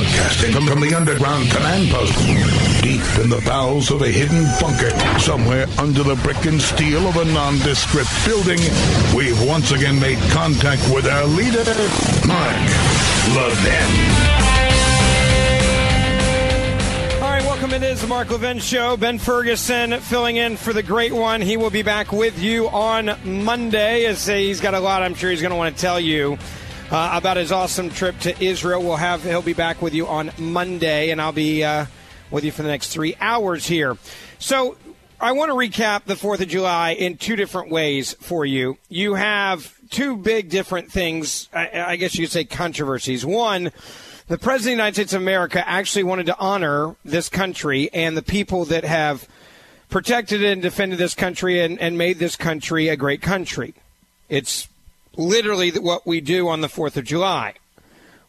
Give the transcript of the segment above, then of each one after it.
Broadcasting from, the underground command post, deep in the bowels of a hidden bunker, somewhere under the brick and steel of a nondescript building, we've once again made contact with our leader, Mark Levin. All right, welcome. It is the Mark Levin Show. Ben Ferguson filling in for the great one. He will be back with you on Monday. As uh, he's got a lot, I'm sure he's going to want to tell you uh, about his awesome trip to Israel. We'll have he'll be back with you on Monday, and I'll be uh, with you for the next three hours here. So I want to recap the Fourth of July in two different ways for you. You have two big different things. I, I guess you could say controversies. One. The President of the United States of America actually wanted to honor this country and the people that have protected and defended this country and, and made this country a great country. It's literally what we do on the 4th of July.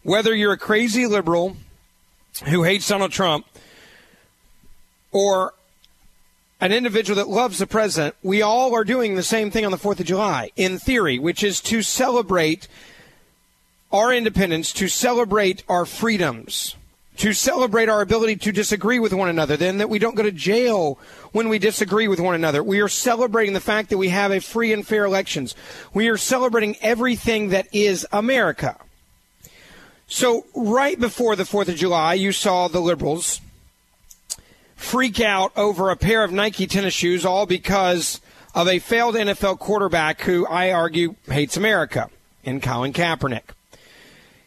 Whether you're a crazy liberal who hates Donald Trump or an individual that loves the president, we all are doing the same thing on the 4th of July, in theory, which is to celebrate our independence, to celebrate our freedoms to celebrate our ability to disagree with one another, then that we don't go to jail when we disagree with one another. We are celebrating the fact that we have a free and fair elections. We are celebrating everything that is America. So, right before the 4th of July, you saw the liberals freak out over a pair of Nike tennis shoes, all because of a failed NFL quarterback who I argue hates America, in Colin Kaepernick.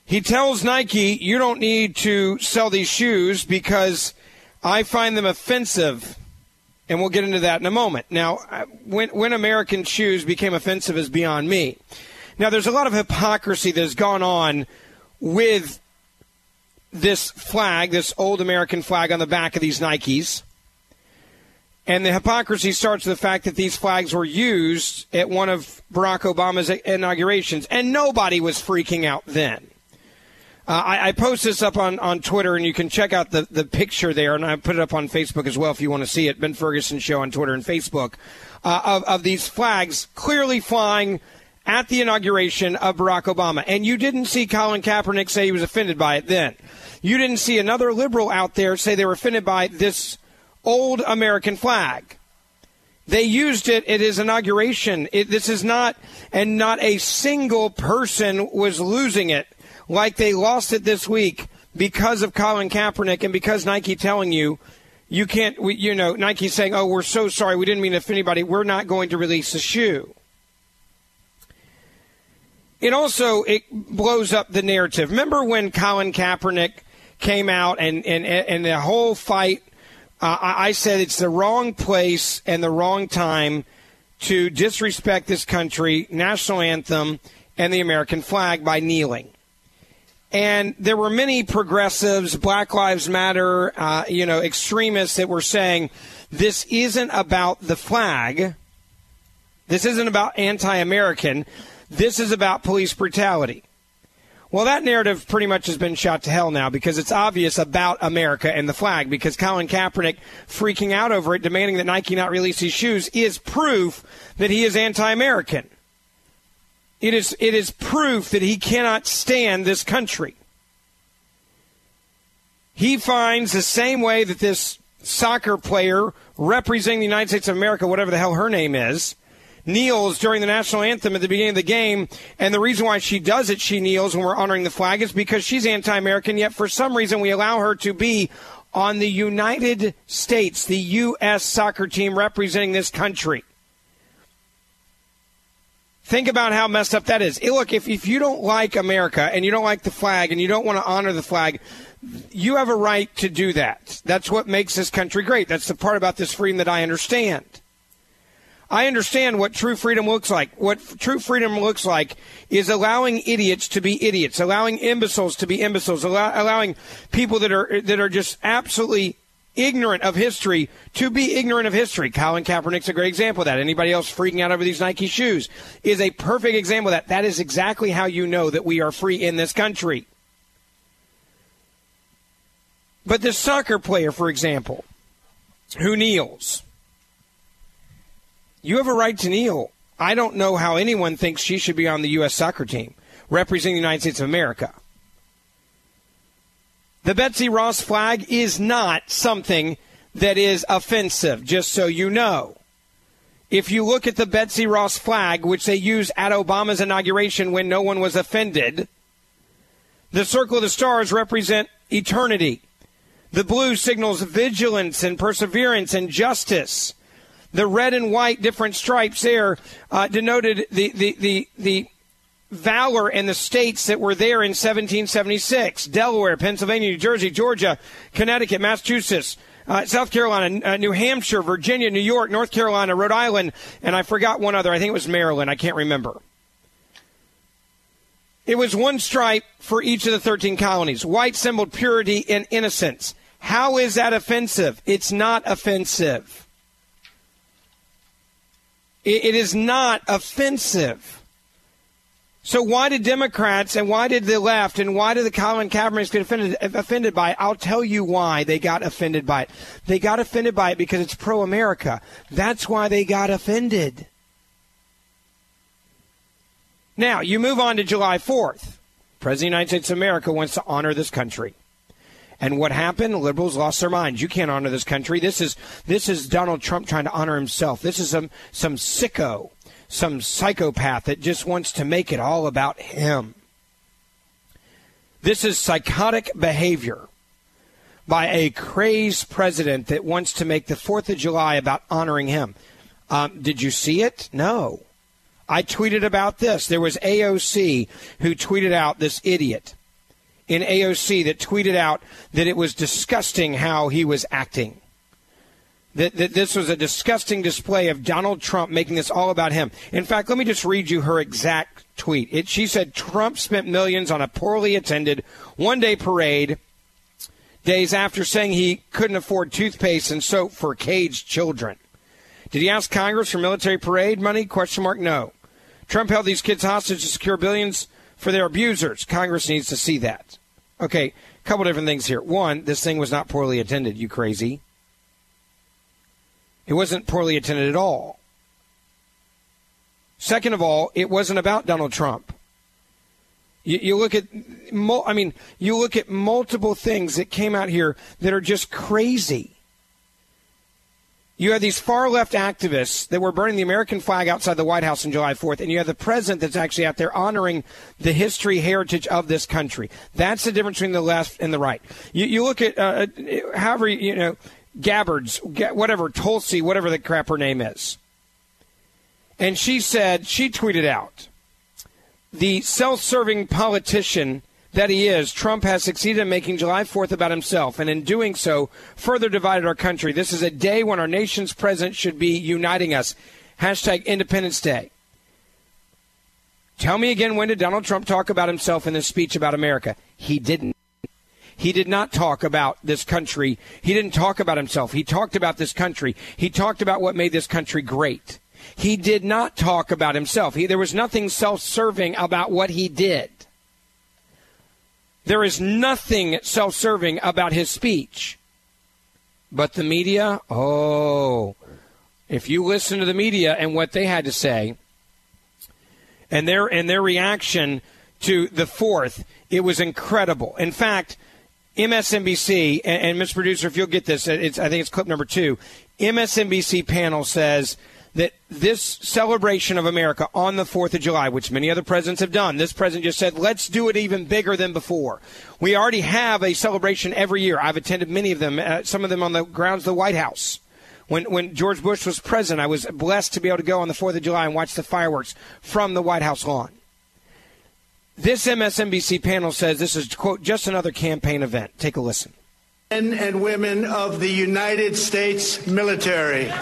He tells Nike, you don't need to sell these shoes because I find them offensive. And we'll get into that in a moment. Now, when, when American shoes became offensive is beyond me. Now, there's a lot of hypocrisy that has gone on with this flag, this old American flag on the back of these Nikes. And the hypocrisy starts with the fact that these flags were used at one of Barack Obama's inaugurations, and nobody was freaking out then. Uh, I, I, post this up on, on Twitter, and you can check out the, the picture there, and I put it up on Facebook as well if you want to see it. Ben Ferguson Show on Twitter and Facebook uh, of, of these flags clearly flying at the inauguration of Barack Obama. And you didn't see Colin Kaepernick say he was offended by it then. You didn't see another liberal out there say they were offended by this old American flag. They used it at his inauguration. It, this is not, and not a single person was losing it like they lost it this week because of Colin Kaepernick and because Nike telling you you can't, we, you know, Nike saying, "Oh, we're so sorry, we didn't mean to offend anybody. We're not going to release the shoe." It also it blows up the narrative. Remember when Colin Kaepernick came out and and and the whole fight? Uh, I said it's the wrong place and the wrong time to disrespect this country, national anthem, and the American flag by kneeling. And there were many progressives, Black Lives Matter, uh, you know, extremists that were saying this isn't about the flag. This isn't about anti American. This is about police brutality. Well, that narrative pretty much has been shot to hell now because it's obvious about America and the flag because Colin Kaepernick freaking out over it, demanding that Nike not release his shoes, is proof that he is anti American. It is, it is proof that he cannot stand this country. He finds the same way that this soccer player representing the United States of America, whatever the hell her name is, kneels during the national anthem at the beginning of the game. And the reason why she does it, she kneels when we're honoring the flag, is because she's anti American, yet for some reason we allow her to be on the United States, the U.S. soccer team representing this country. Think about how messed up that is. Look, if, if you don't like America and you don't like the flag and you don't want to honor the flag, you have a right to do that. That's what makes this country great. That's the part about this freedom that I understand. I understand what true freedom looks like. What true freedom looks like is allowing idiots to be idiots, allowing imbeciles to be imbeciles, allow, allowing people that are that are just absolutely ignorant of history to be ignorant of history. Colin Kaepernick's a great example of that. Anybody else freaking out over these Nike shoes is a perfect example of that. That is exactly how you know that we are free in this country. But this soccer player, for example, who kneels, you have a right to kneel. I don't know how anyone thinks she should be on the U.S. soccer team representing the United States of America. The Betsy Ross flag is not something that is offensive, just so you know. If you look at the Betsy Ross flag, which they used at Obama's inauguration when no one was offended, the circle of the stars represent eternity. The blue signals vigilance and perseverance and justice. The red and white different stripes there uh, denoted the, the, the, the valor and the states that were there in 1776 Delaware, Pennsylvania, New Jersey, Georgia, Connecticut, Massachusetts. Uh, South Carolina, uh, New Hampshire, Virginia, New York, North Carolina, Rhode Island, and I forgot one other. I think it was Maryland. I can't remember. It was one stripe for each of the 13 colonies. White symboled purity and innocence. How is that offensive? It's not offensive. it, it is not offensive. So why did Democrats and why did the left and why did the Colin Kaepernick get offended, offended by it? I'll tell you why they got offended by it. They got offended by it because it's pro-America. That's why they got offended. Now, you move on to July 4th. President of the United States of America wants to honor this country. And what happened? Liberals lost their minds. You can't honor this country. This is this is Donald Trump trying to honor himself. This is some some sicko some psychopath that just wants to make it all about him. This is psychotic behavior by a crazed president that wants to make the 4th of July about honoring him. Um, did you see it? No. I tweeted about this. There was AOC who tweeted out this idiot in AOC that tweeted out that it was disgusting how he was acting that, that this was a disgusting display of Donald Trump making this all about him. In fact, let me just read you her exact tweet. It, she said Trump spent millions on a poorly attended one day parade days after saying he couldn't afford toothpaste and soap for caged children. Did he ask Congress for military parade money? Question mark. No. Trump held these kids hostage to secure billions for their abusers. Congress needs to see that. Okay, a couple different things here. One, this thing was not poorly attended, you crazy. It wasn't poorly attended at all. Second of all, it wasn't about Donald Trump. You, you, look at, I mean, you look at multiple things that came out here that are just crazy. You have these far left activists that were burning the American flag outside the White House on July 4th, and you have the president that's actually out there honoring the history, heritage of this country. That's the difference between the left and the right. You, you look at, uh, however, you know, Gabbards, whatever, Tulsi, whatever the crap her name is. And she said, she tweeted out, the self serving politician that he is, Trump has succeeded in making July 4th about himself, and in doing so, further divided our country. This is a day when our nation's president should be uniting us. Hashtag Independence Day. Tell me again, when did Donald Trump talk about himself in this speech about America? He didn't. He did not talk about this country. He didn't talk about himself. He talked about this country. He talked about what made this country great. He did not talk about himself. He, there was nothing self serving about what he did. There is nothing self serving about his speech. But the media, oh, if you listen to the media and what they had to say, and their and their reaction to the fourth, it was incredible. In fact, MSNBC, and, and. Producer, if you'll get this, it's, I think it's clip number two. MSNBC panel says that this celebration of America on the 4th of July, which many other presidents have done, this president just said, let's do it even bigger than before. We already have a celebration every year. I've attended many of them, uh, some of them on the grounds of the White House. When, when George Bush was president, I was blessed to be able to go on the 4th of July and watch the fireworks from the White House lawn. This MSNBC panel says this is, quote, just another campaign event. Take a listen. Men and women of the United States military.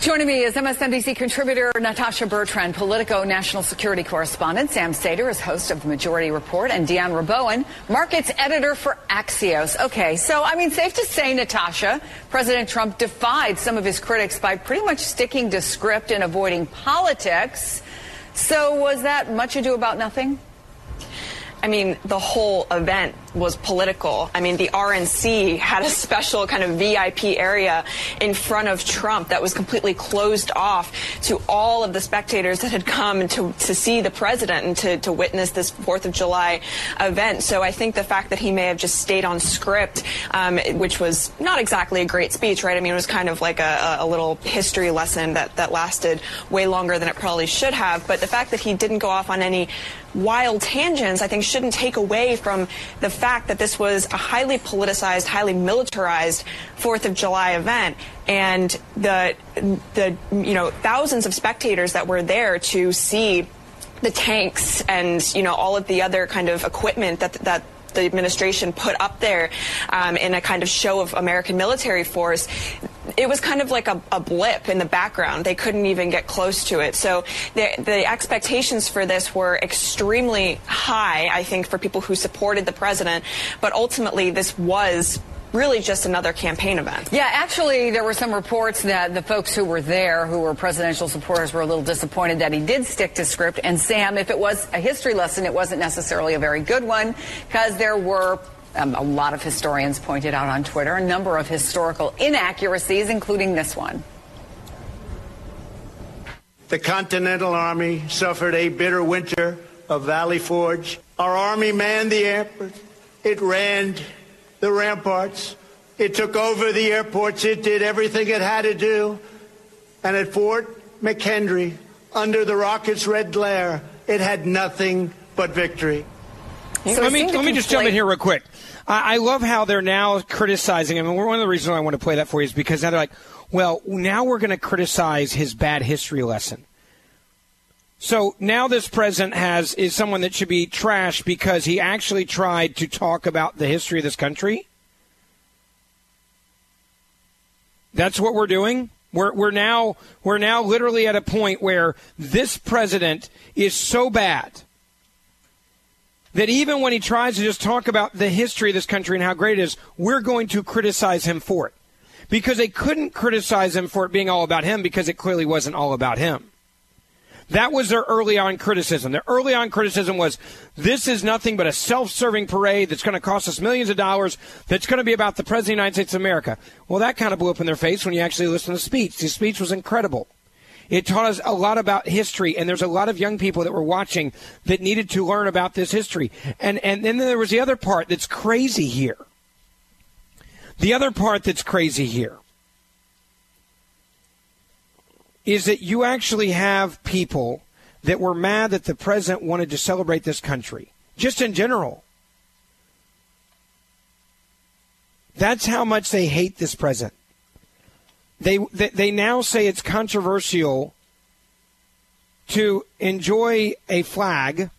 Joining me is MSNBC contributor Natasha Bertrand, Politico national security correspondent Sam Seder is host of the Majority Report, and Dion Rabouin, markets editor for Axios. Okay, so I mean, safe to say, Natasha, President Trump defied some of his critics by pretty much sticking to script and avoiding politics. So was that much ado about nothing? I mean, the whole event was political. I mean, the RNC had a special kind of VIP area in front of Trump that was completely closed off to all of the spectators that had come to, to see the president and to, to witness this 4th of July event. So I think the fact that he may have just stayed on script, um, which was not exactly a great speech, right? I mean, it was kind of like a, a little history lesson that, that lasted way longer than it probably should have. But the fact that he didn't go off on any wild tangents, I think, shouldn't take away from the fact that this was a highly politicized, highly militarized Fourth of July event, and the the you know thousands of spectators that were there to see the tanks and you know all of the other kind of equipment that that the administration put up there um, in a kind of show of American military force, it was kind of like a, a, blip in the background. They couldn't even get close to it. So the, the expectations for this were extremely high, I think, for people who supported the president. But ultimately, this was really just another campaign event. Yeah, actually, there were some reports that the folks who were there, who were presidential supporters, were a little disappointed that he did stick to script. And Sam, if it was a history lesson, it wasn't necessarily a very good one because there were um, a lot of historians pointed out on Twitter a number of historical inaccuracies, including this one. The Continental Army suffered a bitter winter of Valley Forge. Our Army manned the airport. It ran the ramparts. It took over the airports. It did everything it had to do. And at Fort McHenry, under the rocket's red glare, it had nothing but victory. So let me let me just jump in here real quick. I, I love how they're now criticizing him, and one of the reasons I want to play that for you is because now they're like, well, now we're going to criticize his bad history lesson. So now this president has is someone that should be trashed because he actually tried to talk about the history of this country. That's what we're doing. We're, we're now we're now literally at a point where this president is so bad that even when he tries to just talk about the history of this country and how great it is, we're going to criticize him for it. Because they couldn't criticize him for it being all about him because it clearly wasn't all about him. That was their early on criticism. Their early on criticism was this is nothing but a self serving parade that's going to cost us millions of dollars, that's going to be about the President of the United States of America. Well, that kind of blew up in their face when you actually listen to the speech. The speech was incredible. It taught us a lot about history, and there's a lot of young people that were watching that needed to learn about this history. And, and then there was the other part that's crazy here. The other part that's crazy here is that you actually have people that were mad that the president wanted to celebrate this country, just in general. That's how much they hate this president. They, they, they now say it's controversial to enjoy a flag,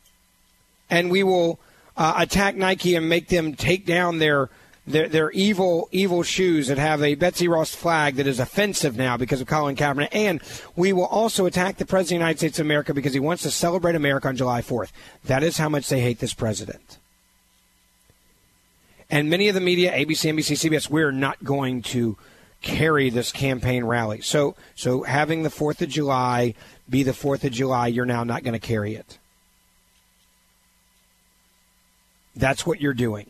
and we will uh, attack Nike and make them take down their their, their evil, evil shoes that have a Betsy Ross flag that is offensive now because of Colin Kaepernick. And we will also attack the President of the United States of America because he wants to celebrate America on July 4th. That is how much they hate this president. And many of the media, ABC, NBC, CBS, we're not going to carry this campaign rally. So, so having the 4th of July be the 4th of July, you're now not going to carry it. That's what you're doing.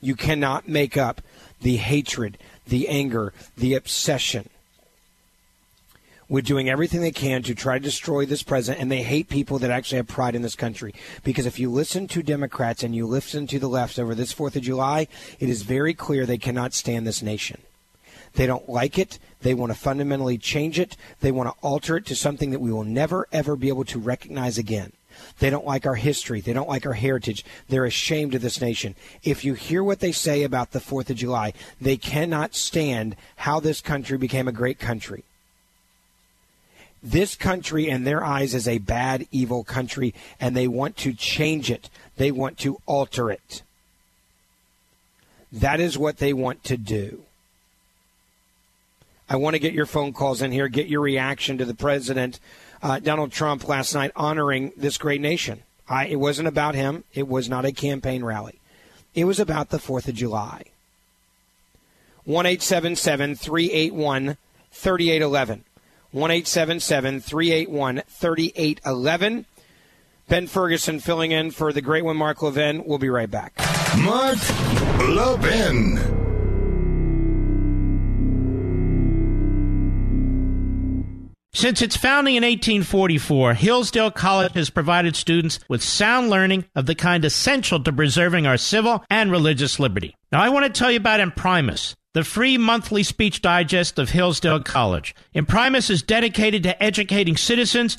You cannot make up the hatred, the anger, the obsession with doing everything they can to try to destroy this president, and they hate people that actually have pride in this country. Because if you listen to Democrats and you listen to the left over this 4th of July, it is very clear they cannot stand this nation. They don't like it. They want to fundamentally change it. They want to alter it to something that we will never, ever be able to recognize again. They don't like our history. They don't like our heritage. They're ashamed of this nation. If you hear what they say about the 4th of July, they cannot stand how this country became a great country. This country, in their eyes, is a bad, evil country, and they want to change it. They want to alter it. That is what they want to do. I want to get your phone calls in here, get your reaction to the president, uh, Donald Trump, last night honoring this great nation. I, it wasn't about him. It was not a campaign rally. It was about the 4th of July. 1 381 3811. 1 381 3811. Ben Ferguson filling in for the great one, Mark Levin. We'll be right back. Mark Levin. Since its founding in 1844, Hillsdale College has provided students with sound learning of the kind essential to preserving our civil and religious liberty. Now, I want to tell you about Imprimis the free monthly speech digest of Hillsdale College. Imprimis is dedicated to educating citizens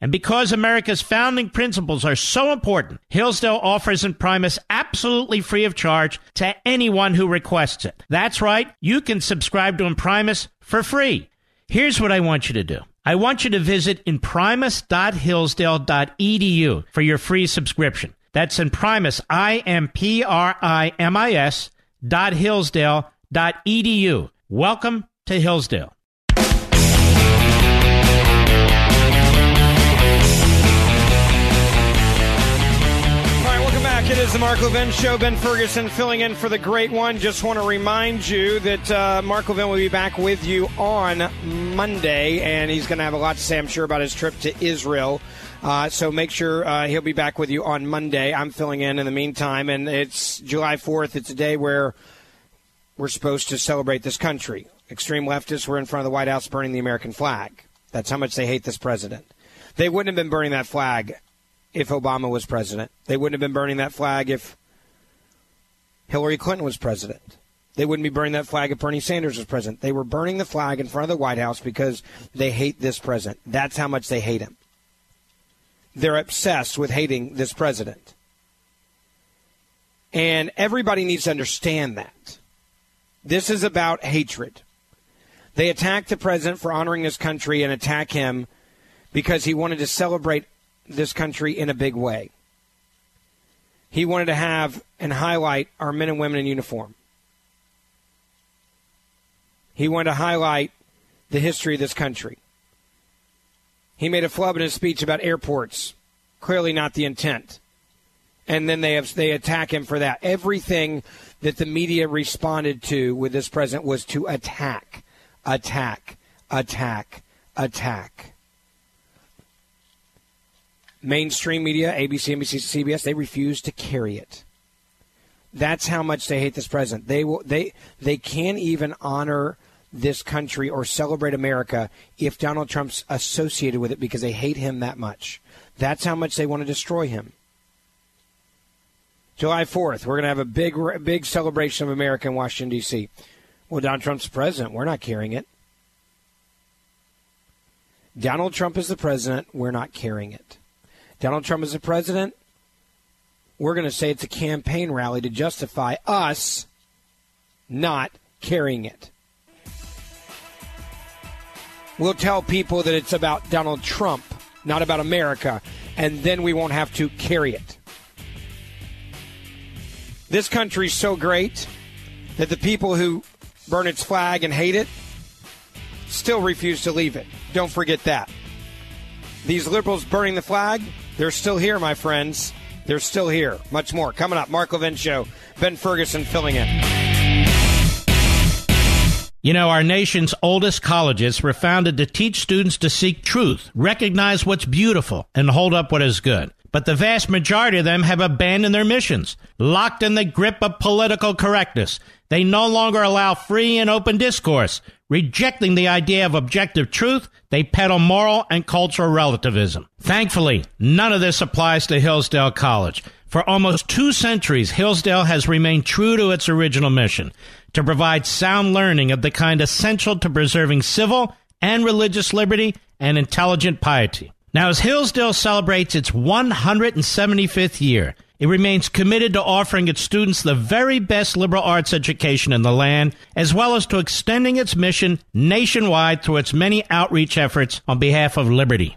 And because America's founding principles are so important, Hillsdale offers Imprimis absolutely free of charge to anyone who requests it. That's right, you can subscribe to Imprimis for free. Here's what I want you to do. I want you to visit imprimis.hillsdale.edu for your free subscription. That's Imprimis, I-M-P-R-I-M-I-S dot Hillsdale dot edu. Welcome to Hillsdale. It is the Mark Levin Show. Ben Ferguson filling in for the great one. Just want to remind you that uh, Mark Levin will be back with you on Monday, and he's going to have a lot to say, I'm sure, about his trip to Israel. Uh, so make sure uh, he'll be back with you on Monday. I'm filling in in the meantime, and it's July 4th. It's a day where we're supposed to celebrate this country. Extreme leftists were in front of the White House burning the American flag. That's how much they hate this president. They wouldn't have been burning that flag if Obama was president. They wouldn't have been burning that flag if Hillary Clinton was president. They wouldn't be burning that flag if Bernie Sanders was president. They were burning the flag in front of the White House because they hate this president. That's how much they hate him. They're obsessed with hating this president. And everybody needs to understand that. This is about hatred. They attack the president for honoring this country and attack him because he wanted to celebrate this country in a big way. He wanted to have and highlight our men and women in uniform. He wanted to highlight the history of this country. He made a flub in his speech about airports. Clearly not the intent. And then they have, they attack him for that. Everything that the media responded to with this president was to attack, attack, attack, attack. Mainstream media, ABC, NBC, CBS, they refuse to carry it. That's how much they hate this president. They will they they can't even honor this country or celebrate America if Donald Trump's associated with it because they hate him that much. That's how much they want to destroy him. July 4th, we're going to have a big, big celebration of America in Washington, D.C. Well, Donald Trump's president. We're not carrying it. Donald Trump is the president. We're not carrying it. Donald Trump is the president. We're going to say it's a campaign rally to justify us not carrying it. We'll tell people that it's about Donald Trump, not about America, and then we won't have to carry it. This country's so great that the people who burn its flag and hate it still refuse to leave it. Don't forget that. These liberals burning the flag, they're still here, my friends. They're still here. Much more coming up. Mark Levin Show. Ben Ferguson filling in. You know, our nation's oldest colleges were founded to teach students to seek truth, recognize what's beautiful, and hold up what is good but the vast majority of them have abandoned their missions, locked in the grip of political correctness. They no longer allow free and open discourse. Rejecting the idea of objective truth, they peddle moral and cultural relativism. Thankfully, none of this applies to Hillsdale College. For almost two centuries, Hillsdale has remained true to its original mission to provide sound learning of the kind essential to preserving civil and religious liberty and intelligent piety. Now, as Hillsdale celebrates its 175th year, it remains committed to offering its students the very best liberal arts education in the land, as well as to extending its mission nationwide through its many outreach efforts on behalf of liberty.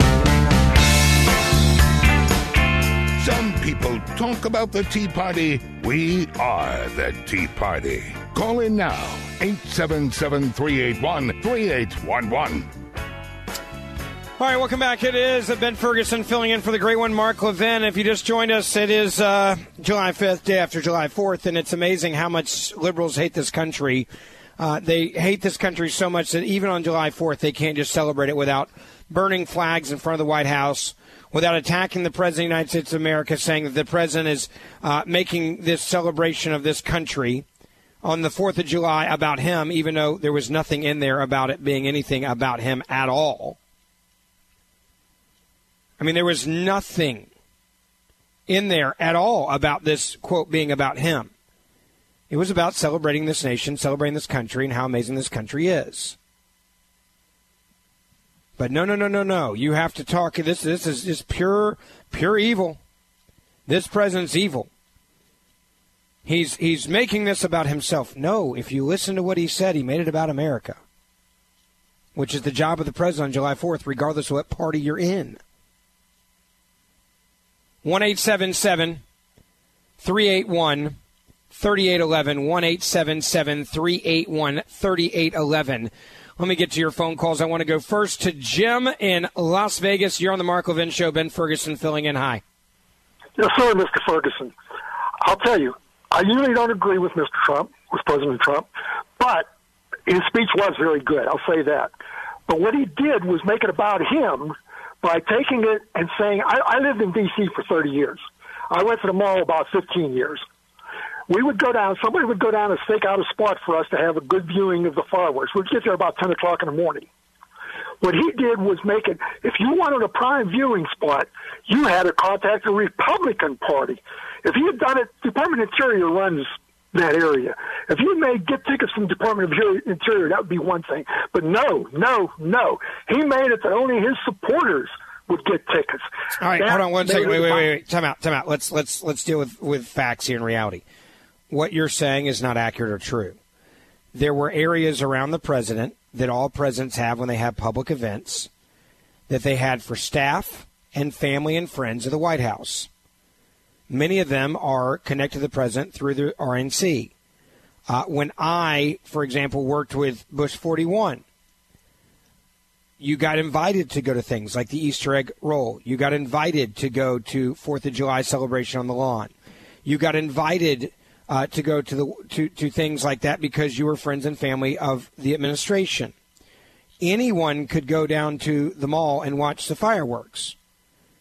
People talk about the Tea Party. We are the Tea Party. Call in now 877 381 3811. All right, welcome back. It is Ben Ferguson filling in for the great one, Mark Levin. If you just joined us, it is uh, July 5th, day after July 4th, and it's amazing how much liberals hate this country. Uh, they hate this country so much that even on July 4th, they can't just celebrate it without burning flags in front of the White House, without attacking the President of the United States of America, saying that the President is uh, making this celebration of this country on the 4th of July about him, even though there was nothing in there about it being anything about him at all. I mean, there was nothing in there at all about this quote being about him. It was about celebrating this nation, celebrating this country, and how amazing this country is. But no, no, no, no, no. You have to talk. This, this is just pure, pure evil. This president's evil. He's he's making this about himself. No, if you listen to what he said, he made it about America, which is the job of the president on July 4th, regardless of what party you're in. One eight seven seven three eight one. 3811 1877 381 3811 let me get to your phone calls. I want to go first to Jim in Las Vegas. You're on the Mark Levin Show. Ben Ferguson filling in. Hi. Yes, sir, Mr. Ferguson. I'll tell you, I usually don't agree with Mr. Trump, with President Trump, but his speech was very good. I'll say that. But what he did was make it about him by taking it and saying, I, I lived in D.C. for 30 years. I went to the mall about 15 years. We would go down, somebody would go down and stake out a spot for us to have a good viewing of the fireworks. We'd get there about 10 o'clock in the morning. What he did was make it, if you wanted a prime viewing spot, you had to contact the Republican Party. If he had done it, Department of Interior runs that area. If you may get tickets from the Department of Interior, that would be one thing. But no, no, no. He made it that only his supporters would get tickets. All right, that hold on one second. Wait, wait, wait, wait, wait. Time out. Time out. Let's let's let's deal with with facts here in reality. What you're saying is not accurate or true. There were areas around the president that all presidents have when they have public events that they had for staff and family and friends of the White House. Many of them are connected to the president through the RNC. Uh, when I, for example, worked with Bush 41, you got invited to go to things like the Easter egg roll. You got invited to go to Fourth of July celebration on the lawn. You got invited uh, to go to the to, to things like that because you were friends and family of the administration. Anyone could go down to the mall and watch the fireworks.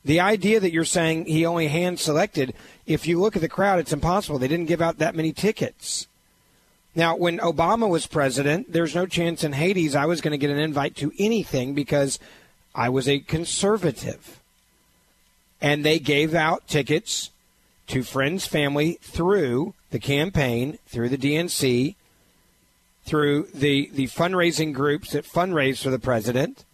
The idea that you're saying he only hand selected, if you look at the crowd, it's impossible. They didn't give out that many tickets. Now, when Obama was president, there's no chance in Hades I was going to get an invite to anything because I was a conservative. And they gave out tickets to friends, family through the campaign, through the DNC, through the, the fundraising groups that fundraise for the president.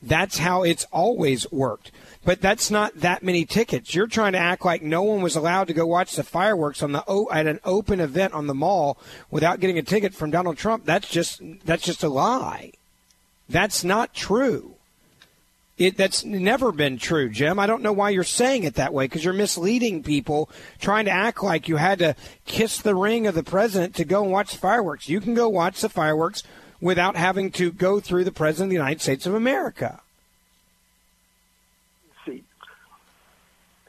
That's how it's always worked. But that's not that many tickets. You're trying to act like no one was allowed to go watch the fireworks on the at an open event on the mall without getting a ticket from Donald Trump. That's just that's just a lie. That's not true. It, that's never been true, Jim. I don't know why you're saying it that way because you're misleading people, trying to act like you had to kiss the ring of the president to go and watch fireworks. You can go watch the fireworks without having to go through the president of the United States of America.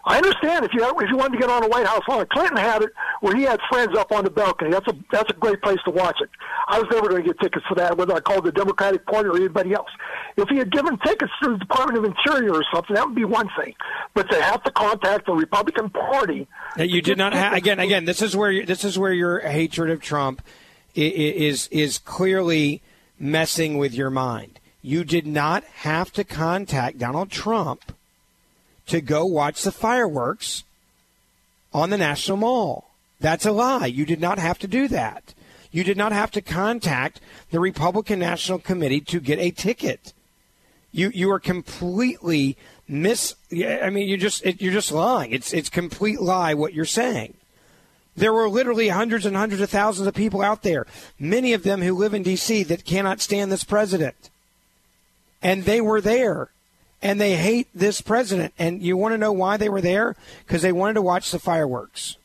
I understand if you if you wanted to get on a White House lawn. Clinton had it where he had friends up on the balcony. That's a that's a great place to watch it. I was never going to get tickets for that, whether I called the Democratic Party or anybody else. If he had given tickets to the Department of Interior or something, that would be one thing. But to have to contact the Republican Party, you did not have again. Again, this is where this is where your hatred of Trump is is clearly messing with your mind. You did not have to contact Donald Trump to go watch the fireworks on the National Mall. That's a lie. You did not have to do that. You did not have to contact the Republican National Committee to get a ticket. You you are completely miss. I mean, you just you're just lying. It's it's complete lie what you're saying. There were literally hundreds and hundreds of thousands of people out there, many of them who live in D.C. that cannot stand this president, and they were there and they hate this president. And you want to know why they were there? Because they wanted to watch the fireworks.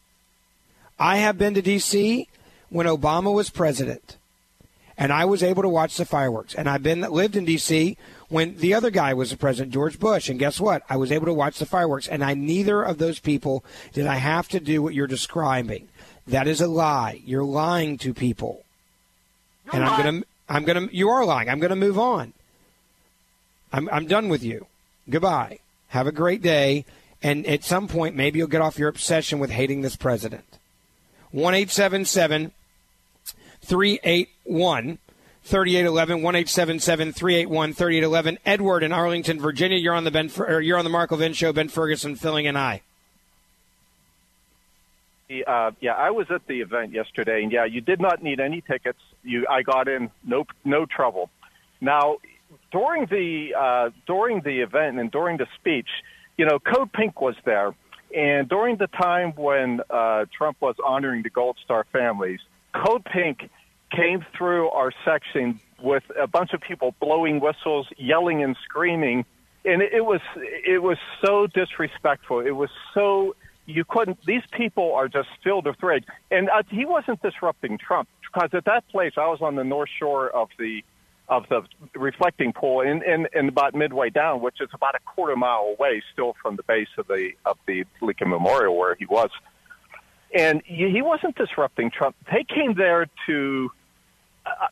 I have been to D.C. when Obama was president, and I was able to watch the fireworks. And I've been lived in D.C. when the other guy was the president, George Bush. And guess what? I was able to watch the fireworks. And I neither of those people did I have to do what you're describing. That is a lie. You're lying to people. You're and I'm to I'm to you are lying. I'm to move on. I'm, I'm done with you. Goodbye. Have a great day. And at some point, maybe you'll get off your obsession with hating this president. 1 877 381 3811 1 381 3811 Edward in Arlington, Virginia. You're on the Ben you're on the Mark Levin show. Ben Ferguson filling in. I. Uh, yeah, I was at the event yesterday, and yeah, you did not need any tickets. You, I got in no no trouble. Now, during the uh, during the event and during the speech, you know, Code Pink was there, and during the time when uh, Trump was honoring the Gold Star families, Code Pink came through our section with a bunch of people blowing whistles, yelling and screaming, and it, it was it was so disrespectful. It was so you couldn't. These people are just filled with rage, and uh, he wasn't disrupting Trump because at that place I was on the north shore of the of the reflecting pool in, in, about midway down, which is about a quarter mile away still from the base of the of the Lincoln Memorial where he was. And he wasn't disrupting Trump. They came there to, uh,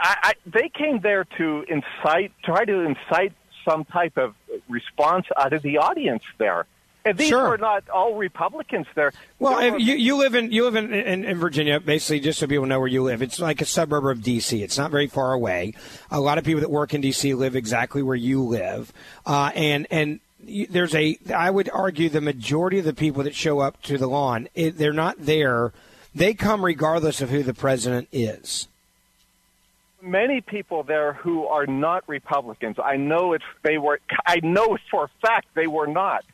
I, I, they came there to incite, try to incite some type of response out of the audience there. And these sure. were not all Republicans there. Well, there were, you, you live in you live in, in, in, Virginia, basically, just so people know where you live. It's like a suburb of D.C. It's not very far away. A lot of people that work in D.C. live exactly where you live, uh, and and there's a. I would argue the majority of the people that show up to the lawn, it, they're not there. They come regardless of who the president is many people there who are not Republicans. I know if they were. I know for a fact they were not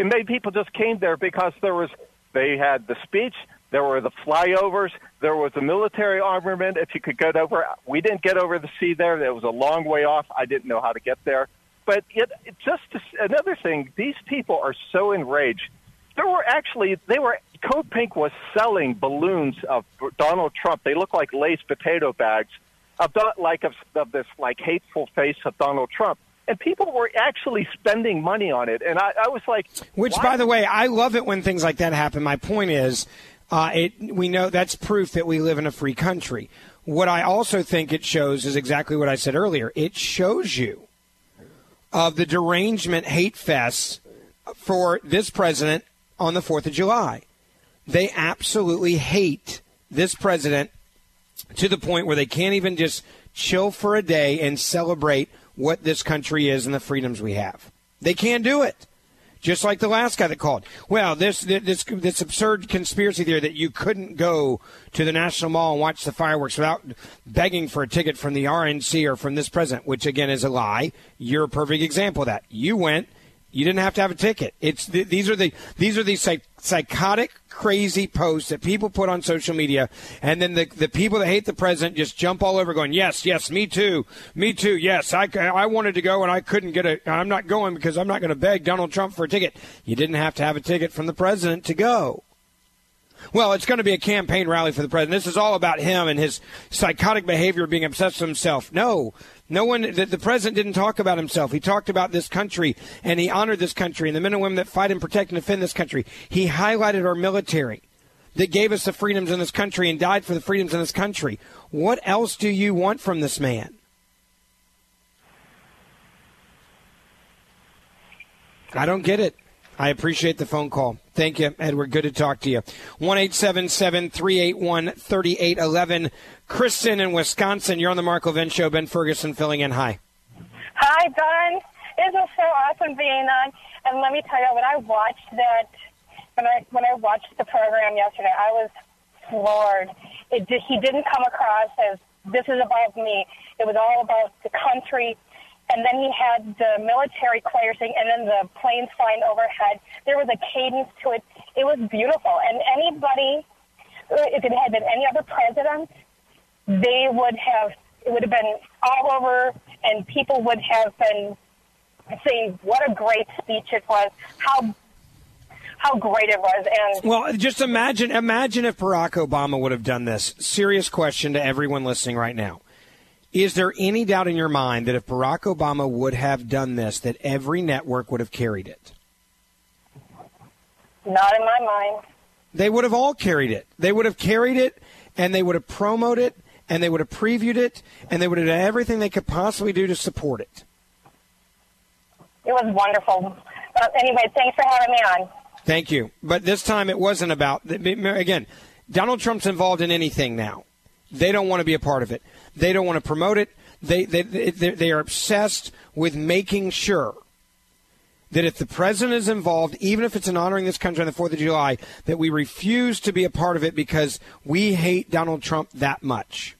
and many people just came there because there was they had the speech, there were the flyovers, there was the military armament. If you could get over, we didn't get over the sea there. It was a long way off. I didn't know how to get there. But it, it just another thing, these people are so enraged. There were actually they were Code Pink was selling balloons of Donald Trump. They look like lace potato bags of like of, of this like hateful face of Donald Trump and people were actually spending money on it. And I, I was like, which, why? by the way, I love it when things like that happen. My point is, uh, it we know that's proof that we live in a free country. What I also think it shows is exactly what I said earlier. It shows you of the derangement hate fest for this president on the 4th of July. They absolutely hate this president to the point where they can't even just chill for a day and celebrate what this country is and the freedoms we have. They can't do it. Just like the last guy that called. Well, this this this absurd conspiracy theory that you couldn't go to the National Mall and watch the fireworks without begging for a ticket from the RNC or from this president, which again is a lie. You're a perfect example of that. You went you didn't have to have a ticket. It's these are the these are the psych, psychotic, crazy posts that people put on social media, and then the the people that hate the president just jump all over, going, "Yes, yes, me too, me too. Yes, I, I wanted to go and I couldn't get a. I'm not going because I'm not going to beg Donald Trump for a ticket. You didn't have to have a ticket from the president to go. Well, it's going to be a campaign rally for the president. This is all about him and his psychotic behavior, being obsessed with himself. No, no one. The, the president didn't talk about himself. He talked about this country and he honored this country and the men and women that fight and protect and defend this country. He highlighted our military that gave us the freedoms in this country and died for the freedoms in this country. What else do you want from this man? I don't get it. I appreciate the phone call. Thank you, Edward. Good to talk to you. 1 381 3811. Kristen in Wisconsin, you're on the Mark Levin Show. Ben Ferguson filling in. Hi. Hi, Ben. It was so awesome being on. And let me tell you, when I watched that, when I when I watched the program yesterday, I was floored. It he didn't come across as this is about me. It was all about the country and then he had the military choir sing, and then the planes flying overhead. There was a cadence to it. It was beautiful. And anybody, if it had been any other president, they would have, it would have been all over, and people would have been saying, what a great speech it was, how how great it was. And well, just imagine, imagine if Barack Obama would have done this. Serious question to everyone listening right now. Is there any doubt in your mind that if Barack Obama would have done this, that every network would have carried it? Not in my mind. They would have all carried it. They would have carried it, and they would have promoted it, and they would have previewed it, and they would have done everything they could possibly do to support it. It was wonderful. Uh, anyway, thanks for having me on. Thank you. But this time it wasn't about, again, Donald Trump's involved in anything now. They don't want to be a part of it. They don't want to promote it. They, they, they, they are obsessed with making sure that if the president is involved, even if it's in honoring this country on the 4th of July, that we refuse to be a part of it because we hate Donald Trump that much.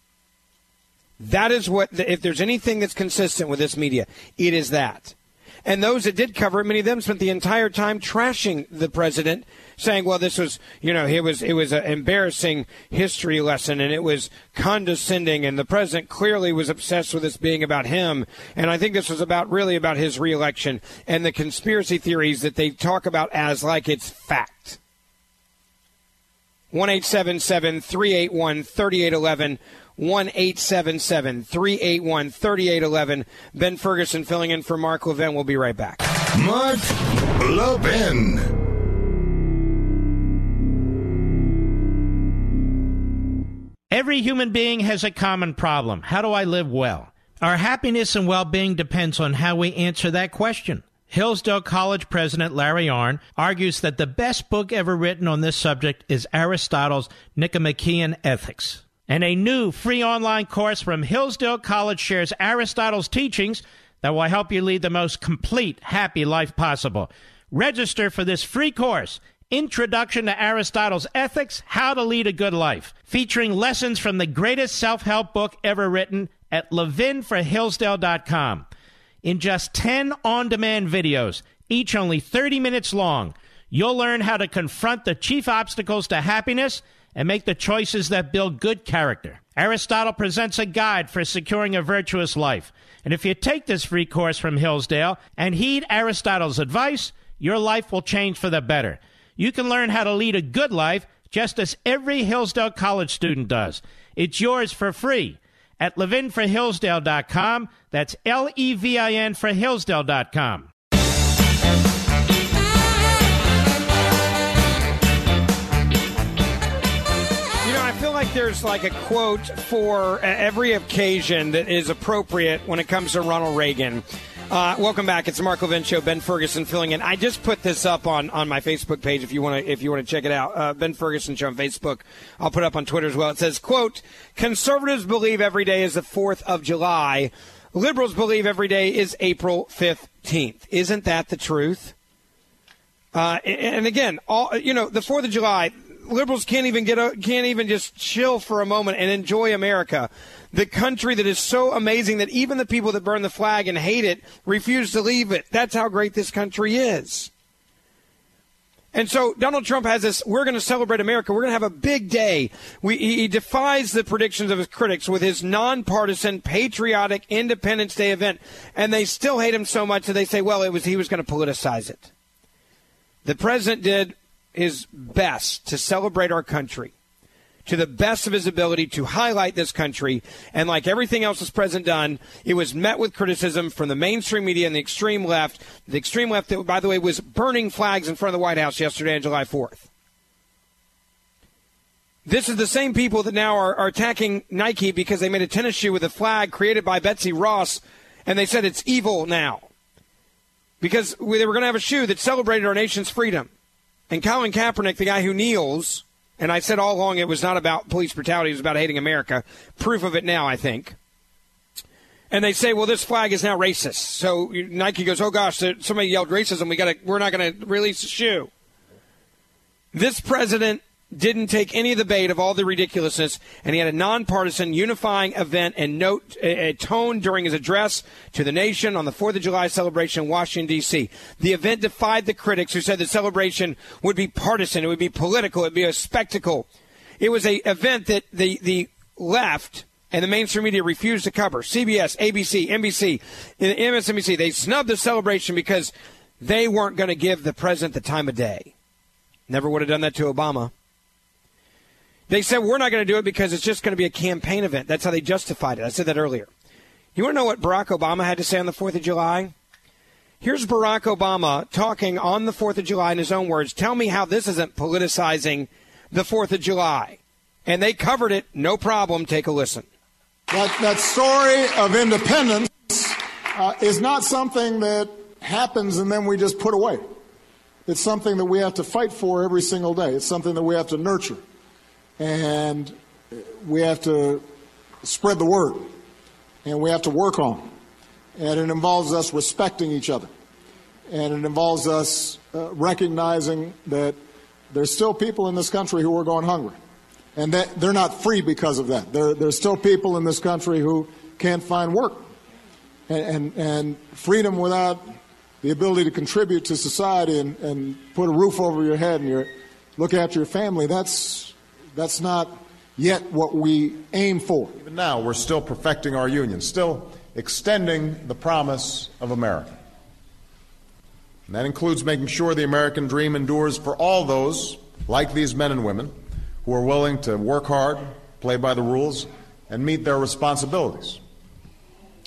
That is what, if there's anything that's consistent with this media, it is that. And those that did cover it, many of them spent the entire time trashing the president saying, well, this was, you know, it was, it was an embarrassing history lesson and it was condescending and the president clearly was obsessed with this being about him. And I think this was about really about his reelection and the conspiracy theories that they talk about as like it's fact. 1 381 3811. 1 381 3811. Ben Ferguson filling in for Mark Levin. We'll be right back. Mark Levin. Every human being has a common problem. How do I live well? Our happiness and well being depends on how we answer that question. Hillsdale College President Larry Arnn argues that the best book ever written on this subject is Aristotle's Nicomachean Ethics. And a new free online course from Hillsdale College shares Aristotle's teachings that will help you lead the most complete, happy life possible. Register for this free course Introduction to Aristotle's Ethics How to Lead a Good Life, featuring lessons from the greatest self help book ever written at levinforhillsdale.com. In just 10 on demand videos, each only 30 minutes long, you'll learn how to confront the chief obstacles to happiness and make the choices that build good character. Aristotle presents a guide for securing a virtuous life. And if you take this free course from Hillsdale and heed Aristotle's advice, your life will change for the better. You can learn how to lead a good life just as every Hillsdale College student does. It's yours for free at levinforhillsdale.com. That's L E V I N for Hillsdale.com. You know, I feel like there's like a quote for every occasion that is appropriate when it comes to Ronald Reagan. Uh, welcome back. It's the Mark Levin Show. Ben Ferguson filling in. I just put this up on, on my Facebook page if you want to if you want to check it out. Uh, ben Ferguson Show on Facebook. I'll put it up on Twitter as well. It says, "quote Conservatives believe every day is the Fourth of July. Liberals believe every day is April fifteenth. Isn't that the truth?" Uh, and again, all you know, the Fourth of July liberals can't even get a, can't even just chill for a moment and enjoy America the country that is so amazing that even the people that burn the flag and hate it refuse to leave it. That's how great this country is. And so Donald Trump has this, we're going to celebrate America. We're going to have a big day. We, he defies the predictions of his critics with his nonpartisan, patriotic Independence Day event. And they still hate him so much that they say, well, it was, he was going to politicize it. The president did his best to celebrate our country to the best of his ability to highlight this country. And like everything else this president done, it was met with criticism from the mainstream media and the extreme left. The extreme left, that, by the way, was burning flags in front of the White House yesterday on July 4th. This is the same people that now are, are attacking Nike because they made a tennis shoe with a flag created by Betsy Ross, and they said it's evil now. Because they were going to have a shoe that celebrated our nation's freedom. And Colin Kaepernick, the guy who kneels, and I said all along it was not about police brutality, it was about hating America. Proof of it now, I think. And they say, well, this flag is now racist. So Nike goes, oh gosh, somebody yelled racism. We got to, we're not going to release the shoe. This president didn't take any of the bait of all the ridiculousness, and he had a nonpartisan, unifying event and note a, tone during his address to the nation on the Fourth of July celebration in Washington D.C. The event defied the critics who said the celebration would be partisan, it would be political, it would be a spectacle. It was an event that the the left and the mainstream media refused to cover. CBS, ABC, NBC, MSNBC, they snubbed the celebration because they weren't going to give the president the time of day. Never would have done that to Obama. They said, we're not going to do it because it's just going to be a campaign event. That's how they justified it. I said that earlier. You want to know what Barack Obama had to say on the 4th of July? Here's Barack Obama talking on the 4th of July in his own words. Tell me how this isn't politicizing the 4th of July. And they covered it, no problem. Take a listen. That, that story of independence uh, is not something that happens and then we just put away. It's something that we have to fight for every single day. It's something that we have to nurture and we have to spread the word, and we have to work on. And it involves us respecting each other, and it involves us uh, recognizing that there's still people in this country who are going hungry, and that they're not free because of that. There, there's still people in this country who can't find work, and, and, and freedom without the ability to contribute to society and, and put a roof over your head and your, look after your family, that's that's not yet what we aim for. Even now, we're still perfecting our union, still extending the promise of America. And that includes making sure the American dream endures for all those, like these men and women, who are willing to work hard, play by the rules, and meet their responsibilities.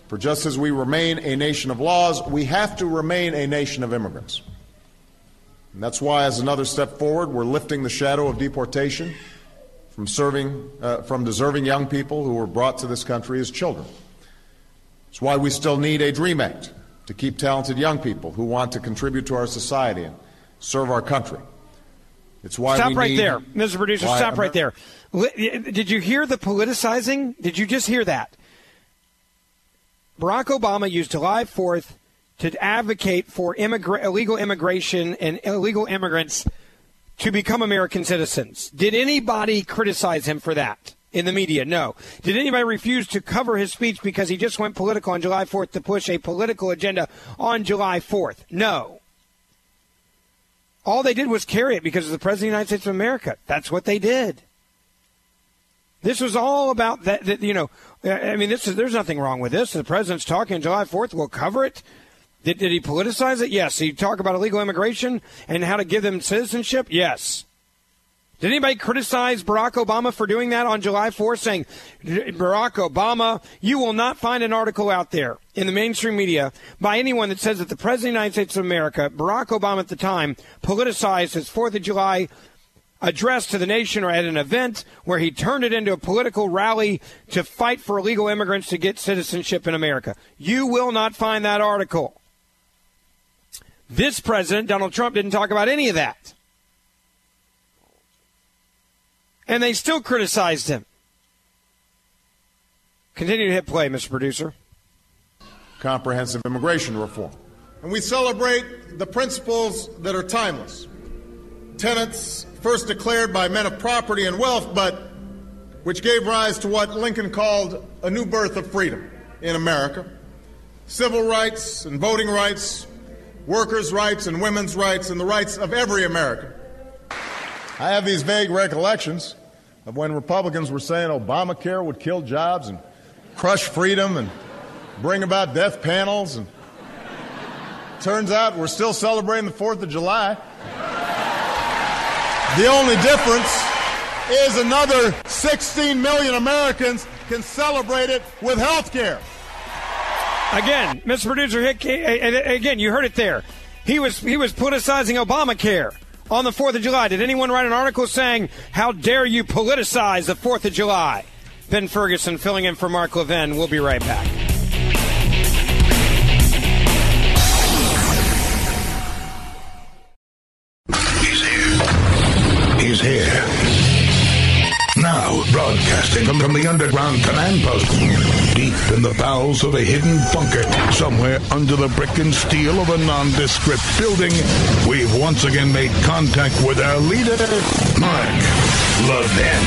For just as we remain a nation of laws, we have to remain a nation of immigrants. And that's why, as another step forward, we're lifting the shadow of deportation from serving, uh, from deserving young people who were brought to this country as children. It's why we still need a DREAM Act to keep talented young people who want to contribute to our society and serve our country. It's why stop right need, there, Mr. Producer. Stop right there. Did you hear the politicizing? Did you just hear that? Barack Obama used July 4th to advocate for immigra- illegal immigration and illegal immigrants to become American citizens. Did anybody criticize him for that? in the media? No. Did anybody refuse to cover his speech because he just went political on July 4th to push a political agenda on July 4th? No. All they did was carry it because of the President of the United States of America. That's what they did. This was all about that, that you know, I mean, this is, there's nothing wrong with this. The president's talking on July 4th. We'll cover it. Did, did he politicize it? Yes. Did he talk about illegal immigration and how to give them citizenship? Yes. Did anybody criticize Barack Obama for doing that on July 4th, saying, Barack Obama, you will not find an article out there in the mainstream media by anyone that says that the President of the United States of America, Barack Obama at the time, politicized his 4th of July address to the nation or at an event where he turned it into a political rally to fight for illegal immigrants to get citizenship in America. You will not find that article. This president, Donald Trump, didn't talk about any of that. And they still criticized him. Continue to hit play, Mr. Producer. Comprehensive immigration reform. And we celebrate the principles that are timeless. Tenets first declared by men of property and wealth, but which gave rise to what Lincoln called a new birth of freedom in America. Civil rights and voting rights, workers' rights and women's rights and the rights of every American. I have these vague recollections of when Republicans were saying Obamacare would kill jobs and crush freedom and bring about death panels. And turns out we're still celebrating the 4th of July. The only difference is another 16 million Americans can celebrate it with health care. Again, Mr. Producer Hick, again, you heard it there. He was he was politicizing Obamacare on the 4th of July. Did anyone write an article saying, How dare you politicize the 4th of July? Ben Ferguson filling in for Mark Levin. We'll be right back. From the underground command post, deep in the bowels of a hidden bunker, somewhere under the brick and steel of a nondescript building, we've once again made contact with our leader, Mark Levin.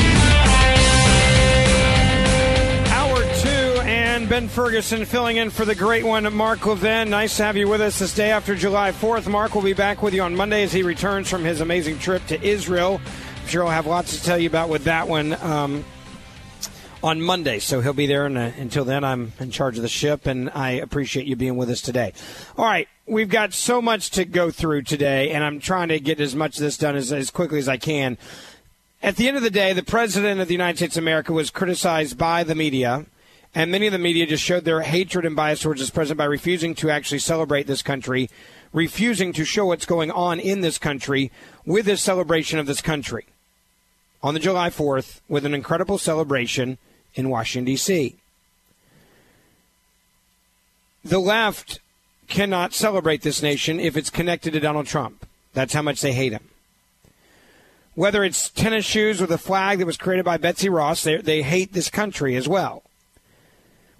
Hour two, and Ben Ferguson filling in for the great one, Mark Levin. Nice to have you with us this day after July 4th. Mark will be back with you on Monday as he returns from his amazing trip to Israel. I'm sure I'll have lots to tell you about with that one um, on Monday. So he'll be there, and uh, until then, I'm in charge of the ship, and I appreciate you being with us today. All right, we've got so much to go through today, and I'm trying to get as much of this done as, as quickly as I can. At the end of the day, the President of the United States of America was criticized by the media, and many of the media just showed their hatred and bias towards this president by refusing to actually celebrate this country, refusing to show what's going on in this country with this celebration of this country on the July 4th with an incredible celebration in Washington, D.C. The left cannot celebrate this nation if it's connected to Donald Trump. That's how much they hate him. Whether it's tennis shoes or the flag that was created by Betsy Ross, they, they hate this country as well.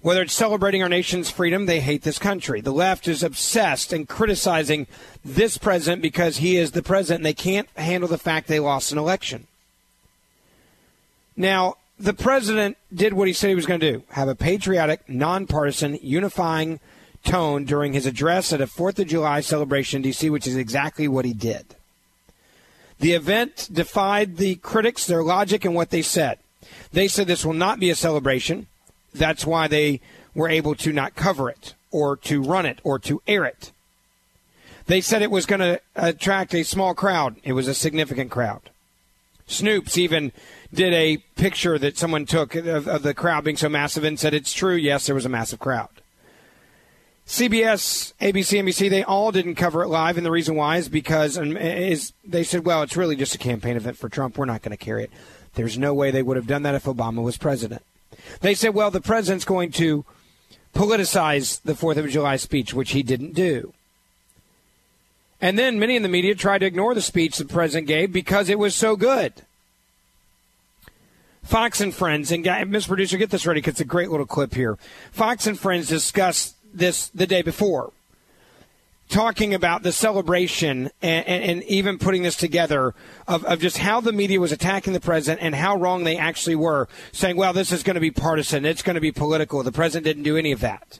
Whether it's celebrating our nation's freedom, they hate this country. The left is obsessed and criticizing this president because he is the president and they can't handle the fact they lost an election. Now, the president did what he said he was going to do have a patriotic, nonpartisan, unifying tone during his address at a 4th of July celebration in D.C., which is exactly what he did. The event defied the critics, their logic, and what they said. They said this will not be a celebration. That's why they were able to not cover it or to run it or to air it. They said it was going to attract a small crowd. It was a significant crowd. Snopes even did a picture that someone took of, of, the crowd being so massive and said it's true. Yes, there was a massive crowd. CBS, ABC, NBC, they all didn't cover it live, and the reason why is because um, is they said, well, it's really just a campaign event for Trump. We're not going to carry it. There's no way they would have done that if Obama was president. They said, well, the president's going to politicize the 4th of July speech, which he didn't do. And then many in the media tried to ignore the speech the president gave because it was so good. Fox and Friends, and Miss Producer, get this ready because it's a great little clip here. Fox and Friends discussed this the day before, talking about the celebration and, and, and even putting this together of, of just how the media was attacking the president and how wrong they actually were, saying, well, this is going to be partisan, it's going to be political. The president didn't do any of that.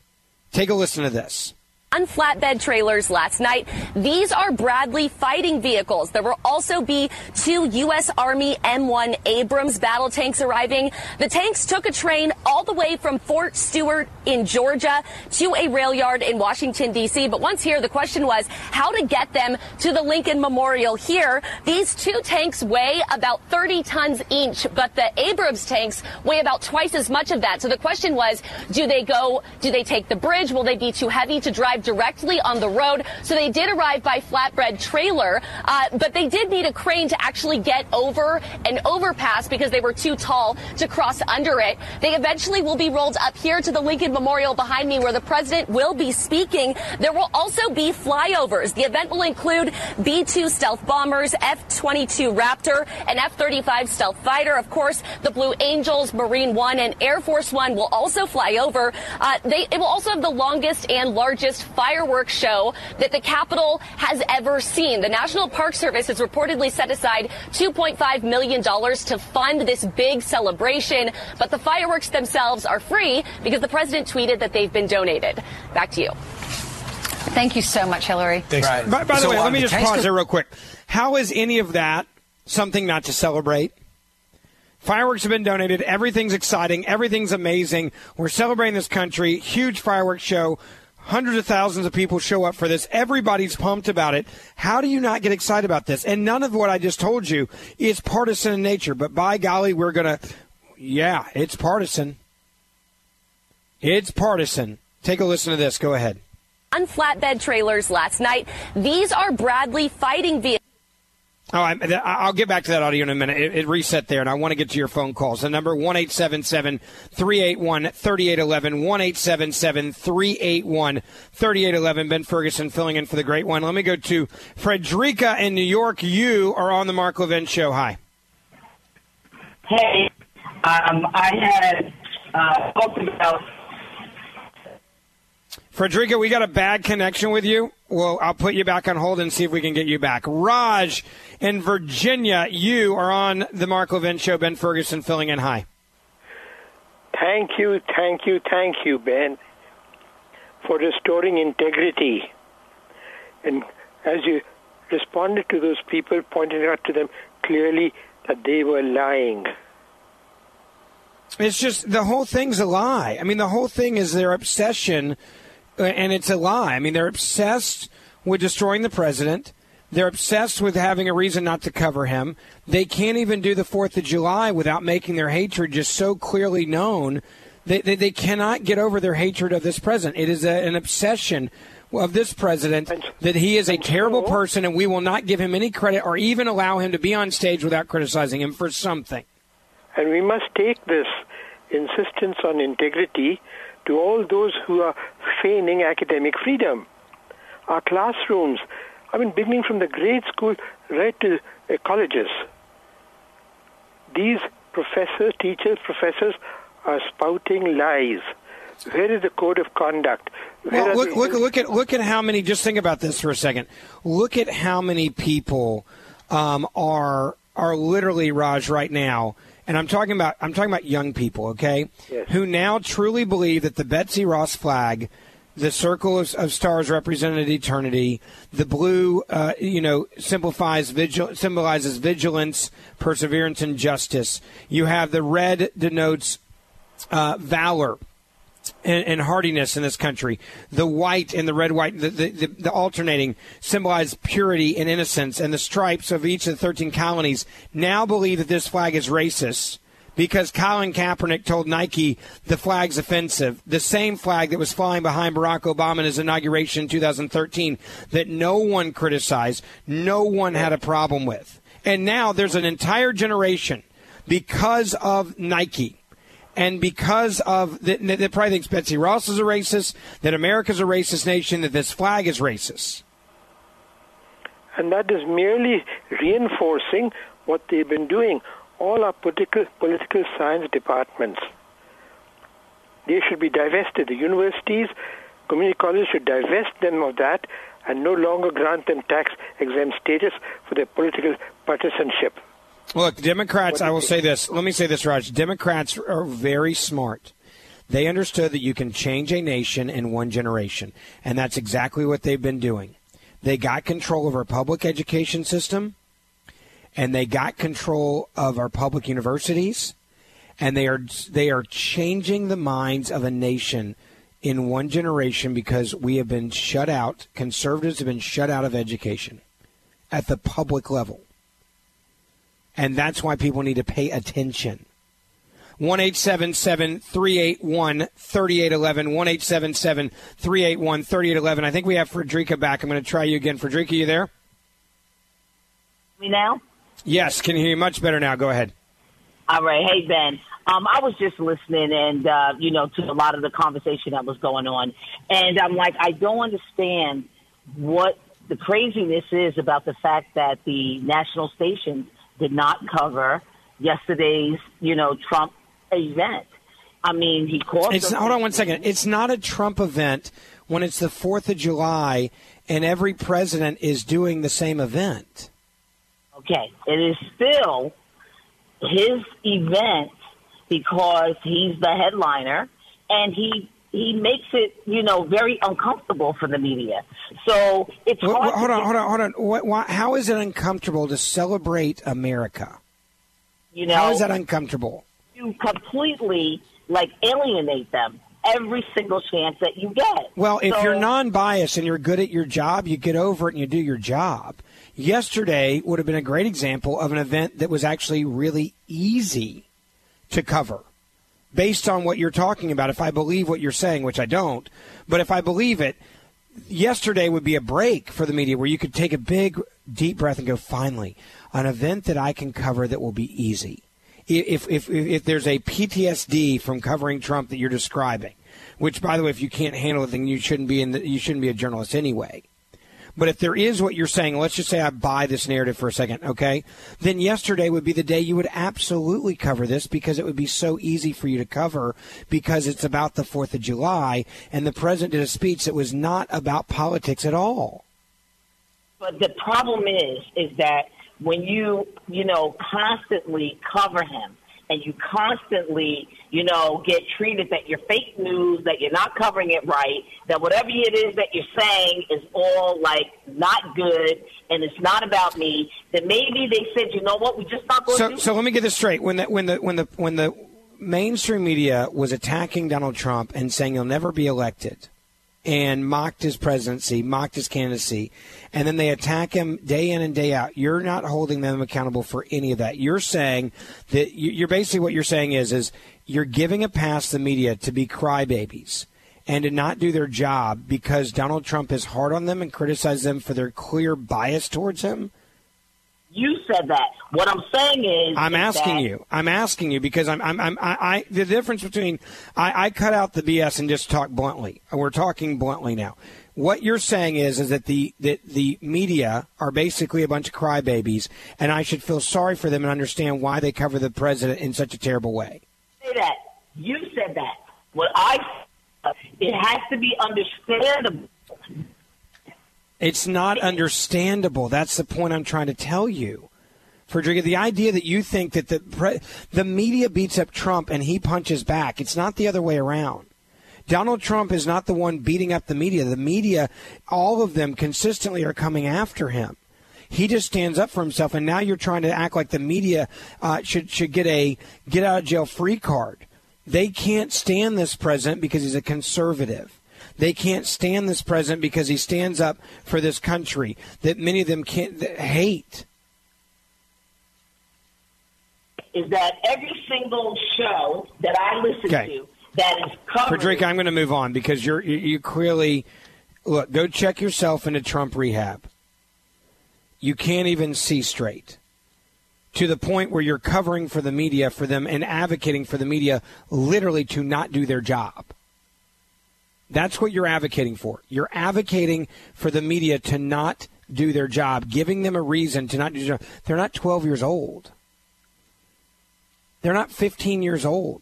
Take a listen to this on flatbed trailers last night. These are Bradley fighting vehicles. There will also be two U.S. Army M1 Abrams battle tanks arriving. The tanks took a train all the way from Fort Stewart in Georgia to a rail yard in Washington, D.C. But once here, the question was how to get them to the Lincoln Memorial here. These two tanks weigh about 30 tons each, but the Abrams tanks weigh about twice as much of that. So the question was, do they go, do they take the bridge? Will they be too heavy to drive directly on the road. So they did arrive by flatbed trailer, uh, but they did need a crane to actually get over an overpass because they were too tall to cross under it. They eventually will be rolled up here to the Lincoln Memorial behind me where the president will be speaking. There will also be flyovers. The event will include B-2 stealth bombers, F-22 Raptor, and F-35 stealth fighter. Of course, the Blue Angels, Marine One, and Air Force One will also fly over. Uh, they, it will also have the longest and largest fireworks show that the Capitol has ever seen. The National Park Service has reportedly set aside $2.5 million to fund this big celebration, but the fireworks themselves are free because the president tweeted that they've been donated. Back to you. Thank you so much, Hillary. Thanks. Right. By, by so the way, let me just pause there real quick. How is any of that something not to celebrate? Fireworks have been donated. Everything's exciting. Everything's amazing. We're celebrating this country. Huge fireworks show Hundreds of thousands of people show up for this. Everybody's pumped about it. How do you not get excited about this? And none of what I just told you is partisan in nature. But by golly, we're going to, yeah, it's partisan. It's partisan. Take a listen to this. Go ahead. On flatbed trailers last night. These are Bradley fighting vehicles. Oh, I, I'll get back to that audio in a minute. It, it reset there, and I want to get to your phone calls. The number one eight seven seven three eight one thirty eight eleven one eight seven seven three eight one thirty eight eleven. Ben Ferguson filling in for the great one. Let me go to Frederica in New York. You are on the Mark Levin Show. Hi. Hey, um, I had uh, talked about Frederica, we got a bad connection with you. Well, I'll put you back on hold and see if we can get you back. Raj in Virginia, you are on the Mark Levin Show. Ben Ferguson filling in. Hi. Thank you, thank you, thank you, Ben, for restoring integrity. And as you responded to those people, pointed out to them clearly that they were lying. It's just the whole thing's a lie. I mean, the whole thing is their obsession, uh, and it's a lie. I mean, they're obsessed with destroying the president. They're obsessed with having a reason not to cover him. They can't even do the 4th of July without making their hatred just so clearly known. They, they, they cannot get over their hatred of this president. It is a, an obsession of this president that he is a terrible person and we will not give him any credit or even allow him to be on stage without criticizing him for something. And we must take this insistence on integrity to all those who are feigning academic freedom. Our classrooms, I mean, beginning from the grade school right to uh, colleges, these professors, teachers, professors are spouting lies. Where is the code of conduct? Where Well, look, look, look at look at how many. Just think about this for a second. Look at how many people um, are are literally Raj right now, and I'm talking about I'm talking about young people, okay, Yes. who now truly believe that the Betsy Ross flag. The circle of, of stars represented eternity. The blue, uh, you know, simplifies vigil- symbolizes vigilance, perseverance, and justice. You have the red denotes uh, valor and, and hardiness in this country. The white and the red, white, the, the, the, the alternating symbolize purity and innocence. And the stripes of each of the 13 colonies now believe that this flag is racist because Colin Kaepernick told Nike the flag's offensive. The same flag that was flying behind Barack Obama in his inauguration in 2013 that no one criticized, no one had a problem with. And now there's an entire generation because of Nike and because of that, that probably thinks Betsy Ross is a racist, that America's a racist nation, that this flag is racist. and that is merely reinforcing what they've been doing. All our political, political science departments, they should be divested. The universities, community colleges should divest them of that and no longer grant them tax exempt status for their political partisanship. Look, Democrats, I will say this. Let me say this, Raj. Democrats are very smart. They understood that you can change a nation in one generation, and that's exactly what they've been doing. They got control of our public education system, and they got control of our public universities, and they are they are changing the minds of a nation in one generation because we have been shut out. Conservatives have been shut out of education at the public level. And that's why people need to pay attention. 1 381 3811. 1 381 3811. I think we have Frederica back. I'm going to try you again. Frederica, you there? me now. Yes, can hear you much better now. Go ahead. All right. Hey, Ben. Um, I was just listening and, uh, you know, to a lot of the conversation that was going on. And I'm like, I don't understand what the craziness is about the fact that the national stations did not cover yesterday's, you know, Trump event. I mean, he caused. It's, hold on one second. It's not a Trump event when it's the 4th of July and every president is doing the same event. Okay, it is still his event because he's the headliner, and he he makes it you know very uncomfortable for the media. So it's wh- hard. hold on, hold on, hold on. What, why, how is it uncomfortable to celebrate America? You know, how is that uncomfortable? you completely like alienate them every single chance that you get. Well, if So- you're non-biased and you're good at your job, you get over it and you do your job. Yesterday would have been a great example of an event that was actually really easy to cover based on what you're talking about. If I believe what you're saying, which I don't, but if I believe it, yesterday would be a break for the media where you could take a big, deep breath and go, finally, an event that I can cover that will be easy. If, if, if, there's a PTSD from covering Trump that you're describing, which, by the way, if you can't handle it, then you shouldn't be in the, you shouldn't be a journalist anyway. But if there is what you're saying, let's just say I buy this narrative for a second, okay? Then yesterday would be the day you would absolutely cover this because it would be so easy for you to cover because it's about the 4th of July and the president did a speech that was not about politics at all. But the problem is, is that when you, you know, constantly cover him and you constantly, you know, get treated that you're fake news, that you're not covering it right, that whatever it is that you're saying is all like not good and it's not about me, then maybe they said, you know what, we just not going So, to. so let me get this straight. When the when the when the when the mainstream media was attacking Donald Trump and saying he'll never be elected, and mocked his presidency, mocked his candidacy, and then they attack him day in and day out. You're not holding them accountable for any of that. You're saying that you- you're basically what you're saying is is you're giving a pass to the media to be crybabies and to not do their job because Donald Trump is hard on them and criticizes them for their clear bias towards him. You said that. What I'm saying is, I'm is asking you. I'm asking you because I'm. I'm. I'm I, I. The difference between I, I cut out the BS and just talk bluntly. We're talking bluntly now. What you're saying is, is that the that the media are basically a bunch of crybabies, and I should feel sorry for them and understand why they cover the president in such a terrible way. say that. You said that. What I it has to be understandable. It's not understandable. That's the point I'm trying to tell you. Frederica, the idea that you think that the pre- the media beats up Trump and he punches back, it's not the other way around. Donald Trump is not the one beating up the media. The media, all of them consistently are coming after him. He just stands up for himself, and now you're trying to act like the media uh, should should get a get out of jail free card. They can't stand this president because he's a conservative. They can't stand this president because he stands up for this country that many of them can't hate. Is that every single show that I listen Okay. to that is covered? Frederica, I'm going to move on because you're you, you clearly look. Go check yourself into Trump rehab. You can't even see straight. To the point where you're covering for the media for them and advocating for the media literally to not do their job. That's what you're advocating for. You're advocating for the media to not do their job, giving them a reason to not do their job. They're not 12 years old. They're not 15 years old.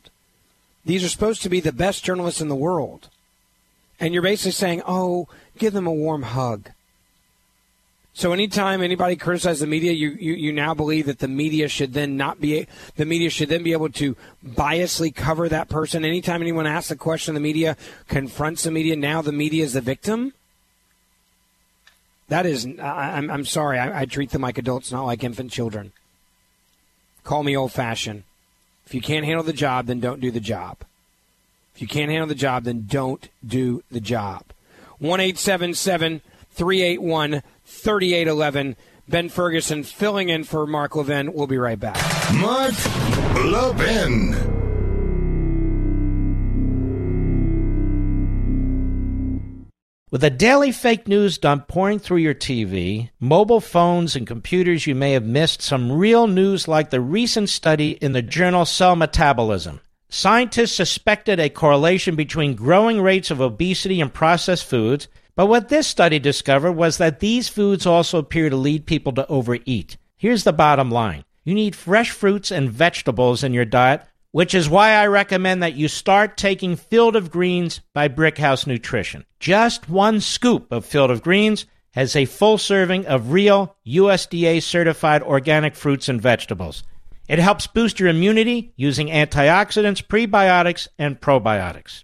These are supposed to be the best journalists in the world. And you're basically saying, oh, give them a warm hug. So anytime anybody criticizes the media, you, you, you now believe that the media should then not be the media should then be able to biasly cover that person. Anytime anyone asks a question, the media confronts the media. Now the media is the victim. That is, I, I'm, I'm sorry. I, I treat them like adults, not like infant children. Call me old fashioned. If you can't handle the job, then don't do the job. If you can't handle the job, then don't do the job. 1 381 3811. Ben Ferguson filling in for Mark Levin. We'll be right back. Mark Levin. With a daily fake news dump pouring through your TV, mobile phones, and computers, you may have missed some real news like the recent study in the journal Cell Metabolism. Scientists suspected a correlation between growing rates of obesity and processed foods, but what this study discovered was that these foods also appear to lead people to overeat. Here's the bottom line you need fresh fruits and vegetables in your diet, which is why I recommend that you start taking Field of Greens by Brickhouse Nutrition. Just one scoop of Field of Greens has a full serving of real USDA certified organic fruits and vegetables. It helps boost your immunity using antioxidants, prebiotics, and probiotics.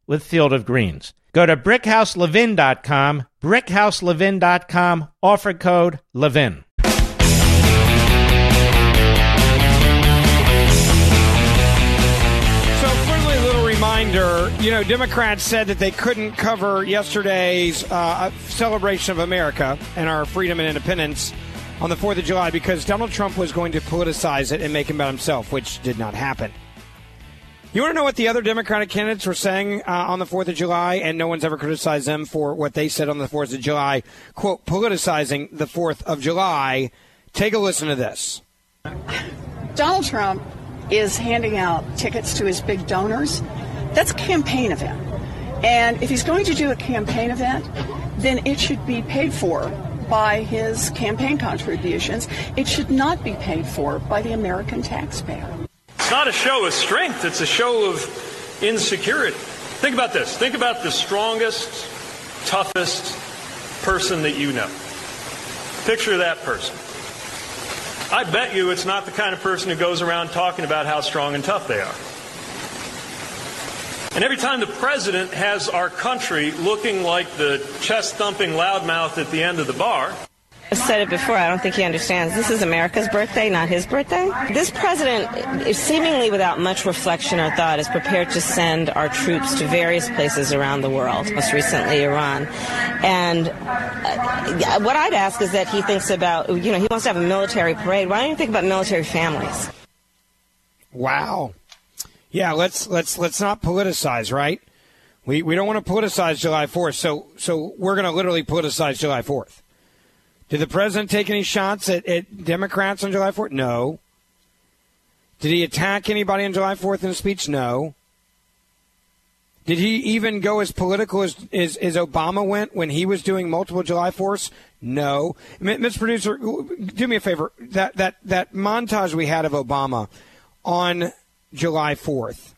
with Field of Greens. Go to brickhouselevin.com, brickhouselevin.com, offer code LEVIN. So, friendly little reminder you know, Democrats said that they couldn't cover yesterday's uh, celebration of America and our freedom and independence on the 4th of July because Donald Trump was going to politicize it and make it about himself, which did not happen. You want to know what the other Democratic candidates were saying uh, on the 4th of July, and no one's ever criticized them for what they said on the 4th of July, quote, politicizing the 4th of July. Take a listen to this. Donald Trump is handing out tickets to his big donors. That's a campaign event. And if he's going to do a campaign event, then it should be paid for by his campaign contributions. It should not be paid for by the American taxpayer. It's not a show of strength, it's a show of insecurity. Think about this. Think about the strongest, toughest person that you know. Picture that person. I bet you it's not the kind of person who goes around talking about how strong and tough they are. And every time the president has our country looking like the chest thumping loudmouth at the end of the bar, I've said it before. I don't think he understands. This is America's birthday, not his birthday. This president, seemingly without much reflection or thought, is prepared to send our troops to various places around the world, most recently Iran. And uh, what I'd ask is that he thinks about, you know, he wants to have a military parade. Why don't you think about military families? Wow. Yeah, let's let's let's not politicize, right? We we don't want to politicize July 4th, so so we're going to literally politicize July 4th. Did the president take any shots at, at Democrats on July 4th? No. Did he attack anybody on July 4th in a speech? No. Did he even go as political as, as, as Obama went when he was doing multiple July 4ths? No. Mr. Producer, do me a favor. That, that, that montage we had of Obama on July 4th,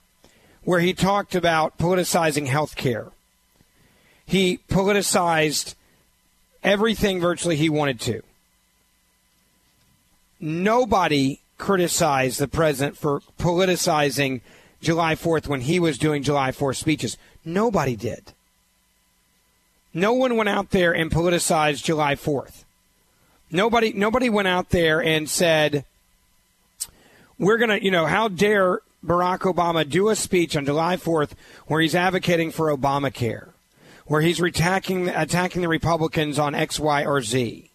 where he talked about politicizing health care, he politicized everything virtually he wanted to. Nobody criticized the president for politicizing July 4th when he was doing July 4th speeches. Nobody did. No one went out there and politicized July 4th. Nobody nobody went out there and said we're going to, you know, how dare Barack Obama do a speech on July 4th where he's advocating for Obamacare? Where he's attacking attacking the Republicans on X, Y, or Z.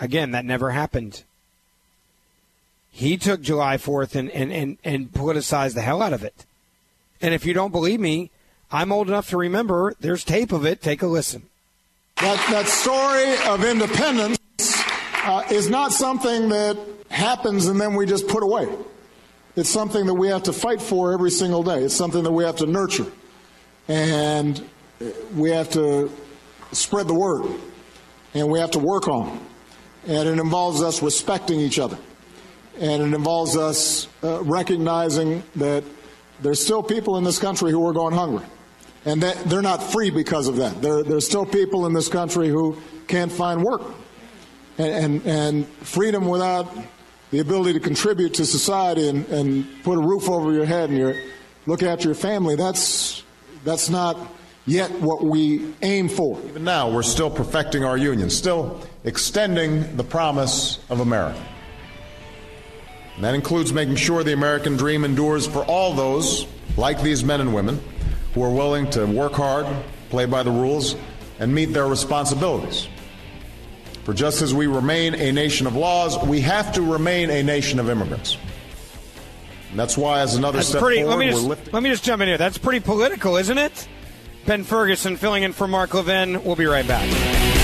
Again, that never happened. He took July 4th and, and, and, and politicized the hell out of it. And if you don't believe me, I'm old enough to remember there's tape of it. Take a listen. That, that story of independence uh, is not something that happens and then we just put away. It's something that we have to fight for every single day. It's something that we have to nurture. And we have to spread the word and we have to work on. And it involves us respecting each other. And it involves us uh, recognizing that there's still people in this country who are going hungry. And that they're not free because of that. There, there's still people in this country who can't find work. And, and, and freedom without the ability to contribute to society and, and put a roof over your head and your, look after your family, that's, that's not yet what we aim for. Even now, we're still perfecting our union, still extending the promise of America. And that includes making sure the American dream endures for all those, like these men and women, who are willing to work hard, play by the rules, and meet their responsibilities. For just as we remain a nation of laws, we have to remain a nation of immigrants. And that's why, as another that's step pretty, forward, let me, we're just, lifting. let me just jump in here. That's pretty political, isn't it? Ben Ferguson filling in for Mark Levin. We'll be right back.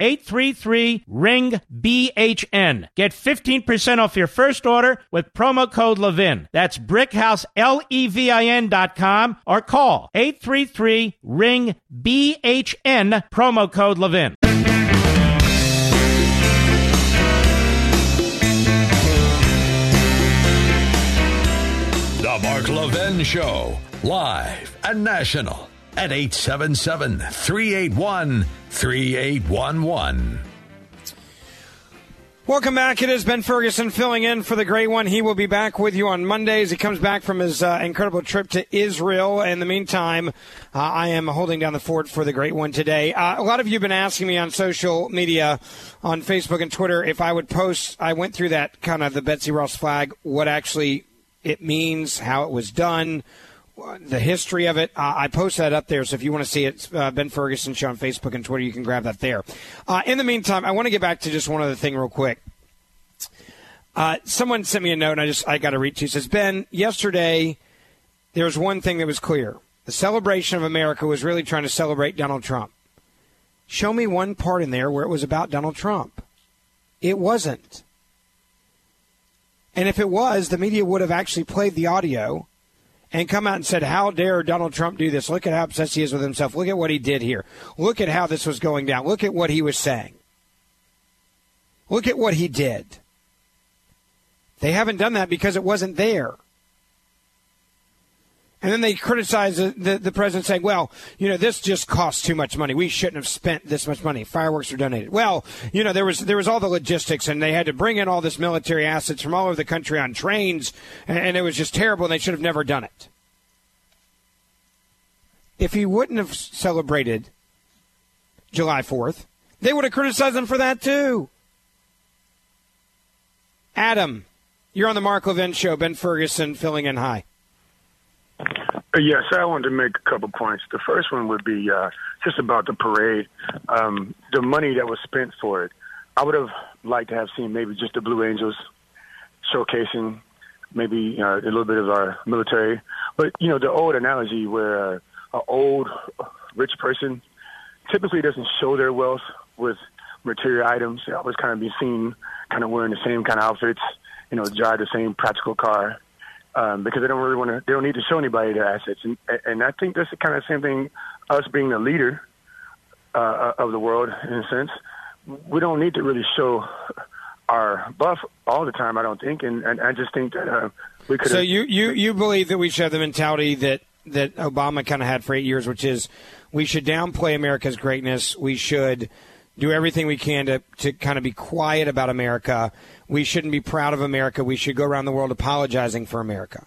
833 ring BHN. Get 15% off your first order with promo code Levin. That's brickhouse L E V I N.com or call 833 ring BHN promo code Levin. The Mark Levin Show, live and national at 877 381 3811. Welcome back. It is Ben Ferguson filling in for the great one. He will be back with you on Mondays. He comes back from his uh, incredible trip to Israel. In the meantime, uh, I am holding down the fort for the great one today. Uh, a lot of you have been asking me on social media, on Facebook and Twitter, if I would post. I went through that kind of the Betsy Ross flag, what actually it means, how it was done, the history of it. Uh, I post that up there, so if you want to see it, uh, Ben Ferguson show on Facebook and Twitter, you can grab that there. Uh, in the meantime, I want to get back to just one other thing real quick. Uh, someone sent me a note, and I just I got to read to you. It says Ben, yesterday there was one thing that was clear: the celebration of America was really trying to celebrate Donald Trump. Show me one part in there where it was about Donald Trump. It wasn't. And if it was, the media would have actually played the audio and come out and said, How dare Donald Trump do this? Look at how obsessed he is with himself. Look at what he did here. Look at how this was going down. Look at what he was saying. Look at what he did. They haven't done that because it wasn't there. And then they criticize the, the, the, president saying, well, you know, this just costs too much money. We shouldn't have spent this much money. Fireworks were donated. Well, you know, there was, there was all the logistics and they had to bring in all this military assets from all over the country on trains and, and it was just terrible and they should have never done it. If he wouldn't have celebrated July 4th, they would have criticized him for that too. Adam, you're on the Mark Levin show. Ben Ferguson filling in hi. Yes, I wanted to make a couple points. The first one would be uh, just about the parade, um, the money that was spent for it. I would have liked to have seen maybe just the Blue Angels showcasing maybe uh, a little bit of our military. But, you know, the old analogy where uh, an old rich person typically doesn't show their wealth with material items. They always kind of be seen kind of wearing the same kind of outfits, you know, drive the same practical car um, because they don't really want to. They don't need to show anybody their assets, and and I think that's the kind of same thing. Us being the leader uh, of the world, in a sense, we don't need to really show our buff all the time. I don't think, and, and I just think that uh, we could. So you you you believe that we should have the mentality that that Obama kind of had for eight years, which is we should downplay America's greatness. We should do everything we can to, to kind of be quiet about America. We shouldn't be proud of America. We should go around the world apologizing for America.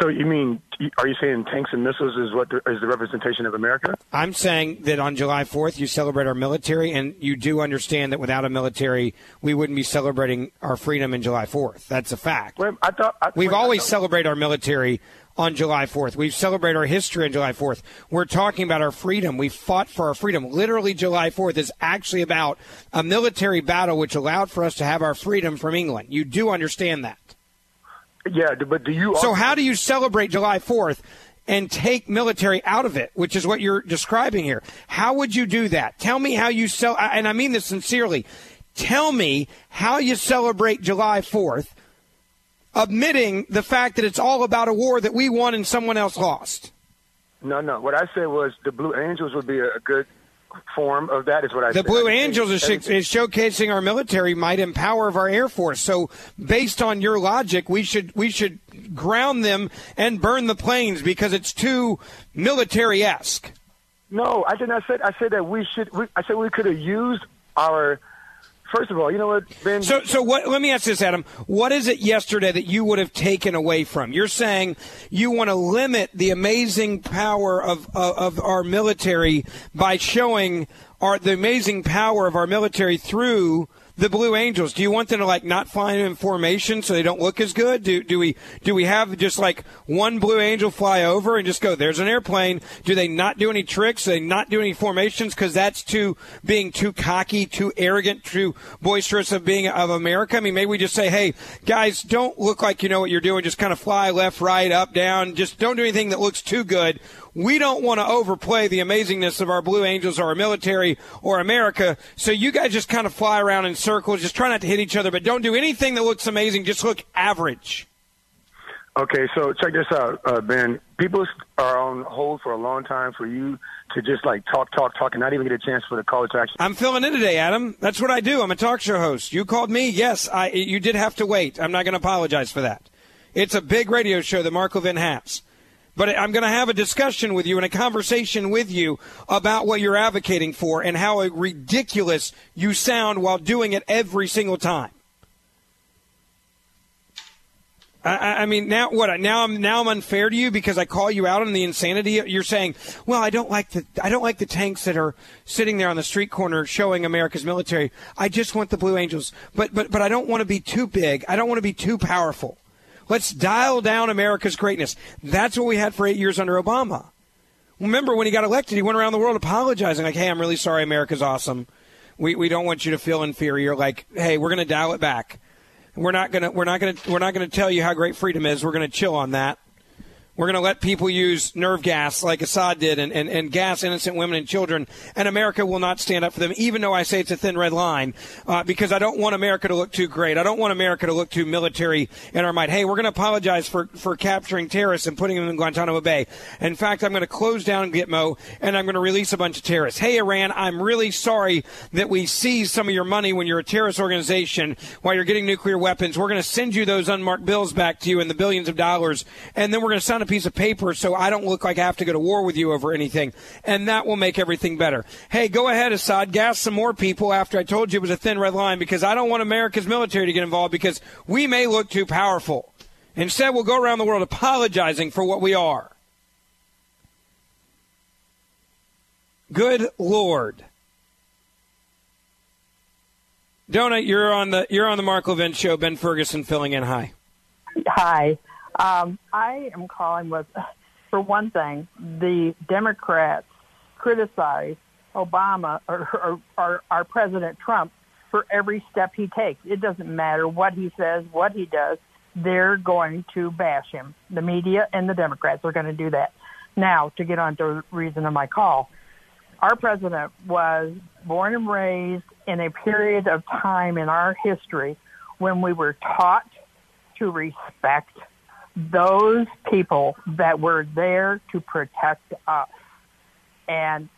So you mean, are you saying tanks and missiles is what the, is the representation of America? I'm saying that on July 4th you celebrate our military, and you do understand that without a military we wouldn't be celebrating our freedom in July 4th. That's a fact. Well, I thought I, we've wait, always celebrated our military on July 4th. We celebrate our history on July 4th. We're talking about our freedom. We fought for our freedom. Literally, July 4th is actually about a military battle which allowed for us to have our freedom from England. You do understand that. Yeah, but do you? So, how do you celebrate July 4th? and take military out of it, which is what you're describing here. How would you do that? Tell me how you sell, and I mean this sincerely. Tell me how you celebrate July 4th admitting the fact that it's all about a war that we won and someone else lost. No, no. What I said was the Blue Angels would be a good form of that. Is what I said. the said. Blue Angels is, is showcasing our military might and power of our Air Force. So, based on your logic, we should we should ground them and burn the planes because it's too military esque. No, I did not say. I said that we should. We, I said we could have used our. First of all, you know what, Ben? So, so what? Let me ask this, Adam. What is it yesterday that you would have taken away from? You're saying you want to limit the amazing power of of, of our military by showing our the amazing power of our military through the Blue Angels? Do you want them to like not fly in formation so they don't look as good? Do do we do we have just like one Blue Angel fly over and just go? There's an airplane. Do they not do any tricks? Do they not do any formations because that's too being too cocky, too arrogant, too boisterous of being of America? I mean, maybe we just say, hey guys, don't look like you know what you're doing. Just kind of fly left, right, up, down. Just don't do anything that looks too good we don't want to overplay the amazingness of our Blue Angels or our military or America. So you guys just kind of fly around in circles, just try not to hit each other, but don't do anything that looks amazing. Just look average. Okay, so check this out, uh, Ben. People are on hold for a long time for you to just like talk, talk, talk, and not even get a chance for the caller to actually. I'm filling in today, Adam. That's what I do. I'm a talk show host. You called me. Yes, I. You did have to wait. I'm not going to apologize for that. It's a big radio show that Mark Levin has. But I'm going to have a discussion with you and a conversation with you about what you're advocating for and how ridiculous you sound while doing it every single time. I, I mean, now what? Now I'm now I'm unfair to you because I call you out on the insanity. You're saying, "Well, I don't like the I don't like the tanks that are sitting there on the street corner showing America's military. I just want the Blue Angels, but but but I don't want to be too big. I don't want to be too powerful." Let's dial down America's greatness. That's what we had for eight years under Obama. Remember when he got elected, he went around the world apologizing, like, hey, I'm really sorry, America's awesome. We, we don't want you to feel inferior. Like, hey, we're going to dial it back. We're not going to we're not going to we're not going to tell you how great freedom is. We're going to chill on that. We're going to let people use nerve gas like Assad did and, and, and gas innocent women and children, and America will not stand up for them, even though I say it's a thin red line, uh, because I don't want America to look too great. I don't want America to look too military in our might. Hey, we're going to apologize for, for capturing terrorists and putting them in Guantanamo Bay. In fact, I'm going to close down Gitmo and I'm going to release a bunch of terrorists. Hey, Iran, I'm really sorry that we seized some of your money when you're a terrorist organization while you're getting nuclear weapons. We're going to send you those unmarked bills back to you and the billions of dollars, and then we're going to sign a piece of paper so I don't look like I have to go to war with you over anything. And that will make everything better. Hey, go ahead, Assad. Gas some more people after I told you it was a thin red line because I don't want America's military to get involved because we may look too powerful. Instead, we'll go around the world apologizing for what we are. Good Lord. Donut, you're on the you're on the Mark Levin show. Ben Ferguson filling in. Hi. Hi. Um, I am calling with, for one thing, the Democrats criticize Obama or, or, or our President Trump for every step he takes. It doesn't matter what he says, what he does. They're going to bash him. The media and the Democrats are going to do that. Now, to get on to the reason of my call, our president was born and raised in a period of time in our history when we were taught to respect those people that were there to protect us. And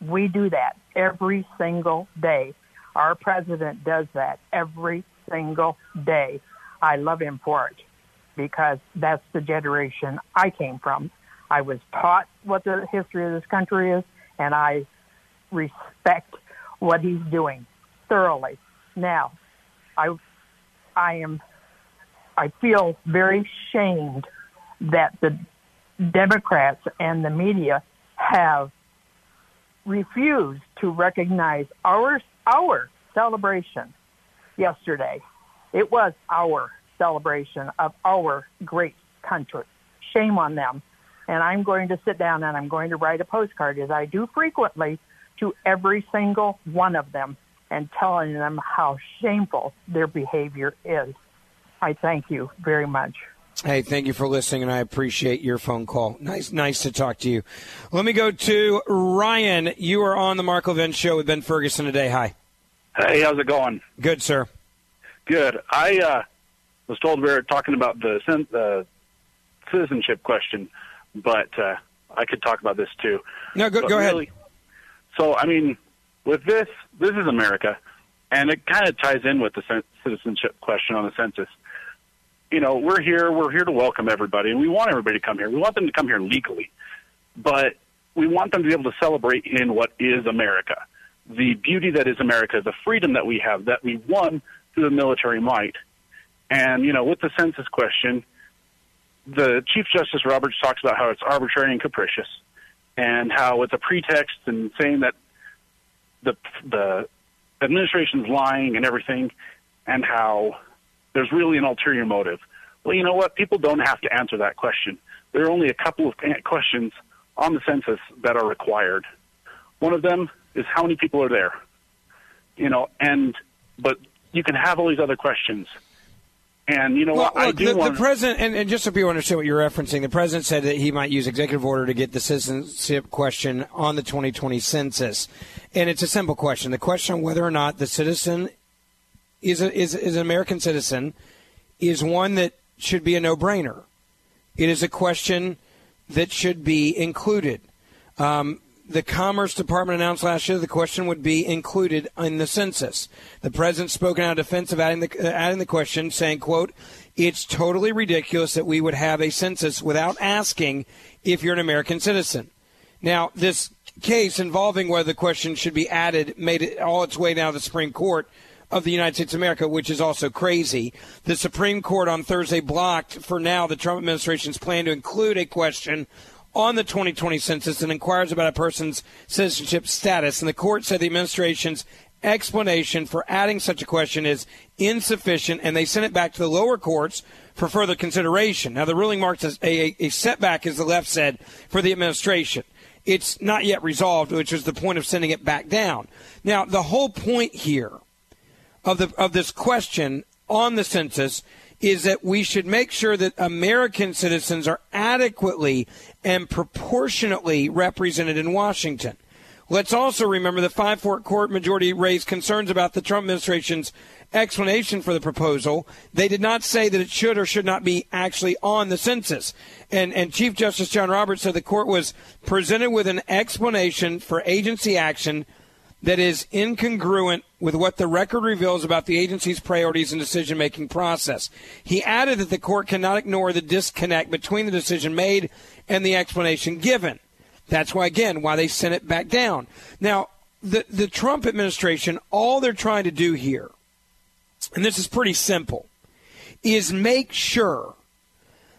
we do that every single day. Our president does that every single day. I love him for it because that's the generation I came from. I was taught what the history of this country is, and I respect what he's doing thoroughly. Now, I, I am I feel very shamed that the Democrats and the media have refused to recognize our our celebration yesterday. It was our celebration of our great country. Shame on them. And I'm going to sit down and I'm going to write a postcard, as I do frequently, to every single one of them and telling them how shameful their behavior is. I thank you very much. Hey, thank you for listening, and I appreciate your phone call. Nice, nice to talk to you. Let me go to Ryan. You are on the Mark Levin Show with Ben Ferguson today. Hi. Hey, how's it going? Good, sir. Good. I uh, was told we were talking about the, the citizenship question, but uh, I could talk about this too. No, go, go really, ahead. So, I mean, with this, this is America, and it kind of ties in with the citizenship question on the census you know, we're here, we're here to welcome everybody, and we want everybody to come here. We want them to come here legally. But we want them to be able to celebrate in what is America. The beauty that is America, the freedom that we have, that we won through the military might. And, you know, with the census question, the Chief Justice Roberts talks about how it's arbitrary and capricious and how it's a pretext and saying that the, the administration's lying and everything and how there's really an ulterior motive. Well, you know what? People don't have to answer that question. There are only a couple of questions on the census that are required. One of them is how many people are there? You know, and but you can have all these other questions. And you know well, what? I look, do the, want the president, and, and just so people understand what you're referencing, the president said that he might use executive order to get the citizenship question on the 2020 census, and it's a simple question: the question on whether or not the citizen is a, is is an American citizen is one that should be a no-brainer. It is a question that should be included. Um, the Commerce Department announced last year the question would be included in the census. The president spoke out in defense of adding the, uh, adding the question, saying, quote, it's totally ridiculous that we would have a census without asking if you're an American citizen. Now, this case involving whether the question should be added made it all its way down to the Supreme Court of the United States of America, which is also crazy. The Supreme Court on Thursday blocked, for now, the Trump administration's plan to include a question on the 2020 census and inquires about a person's citizenship status. And the court said the administration's explanation for adding such a question is insufficient, and they sent it back to the lower courts for further consideration. Now, the ruling marks a, a, a setback, as the left said, for the administration. It's not yet resolved, which was the point of sending it back down. Now, the whole point here of the of this question on the census is that we should make sure that American citizens are adequately and proportionately represented in Washington. Let's also remember the 5 4 court majority raised concerns about the Trump administration's explanation for the proposal. They did not say that it should or should not be actually on the census. And, and Chief Justice John Roberts said the court was presented with an explanation for agency action that is incongruent with what the record reveals about the agency's priorities and decision making process. He added that the court cannot ignore the disconnect between the decision made and the explanation given. That's why, again, why they sent it back down. Now, the, the Trump administration, all they're trying to do here, and this is pretty simple, is make sure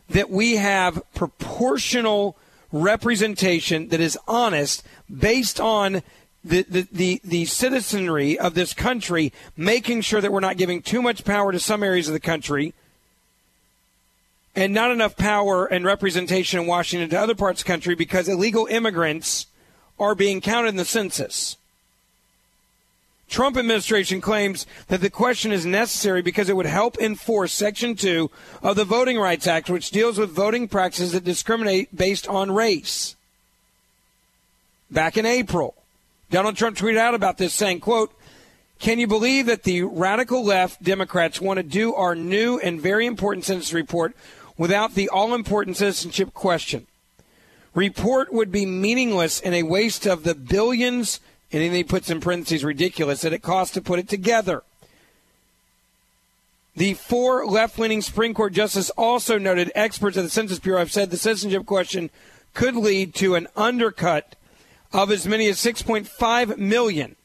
that we have proportional representation that is honest based on the, the, the, the, citizenry of this country, making sure that we're not giving too much power to some areas of the country and not enough power and representation in Washington to other parts of the country because illegal immigrants are being counted in the census. Trump administration claims that the question is necessary because it would help enforce Section 2 of the Voting Rights Act, which deals with voting practices that discriminate based on race. Back in April, Donald Trump tweeted out about this saying, quote, can you believe that the radical left Democrats want to do our new and very important census report without the all important citizenship question? Report would be meaningless and a waste of the billions, and then he puts in parentheses ridiculous, that it costs to put it together. The four left leaning Supreme Court justices also noted experts at the Census Bureau have said the citizenship question could lead to an undercut of as many as 6.5 million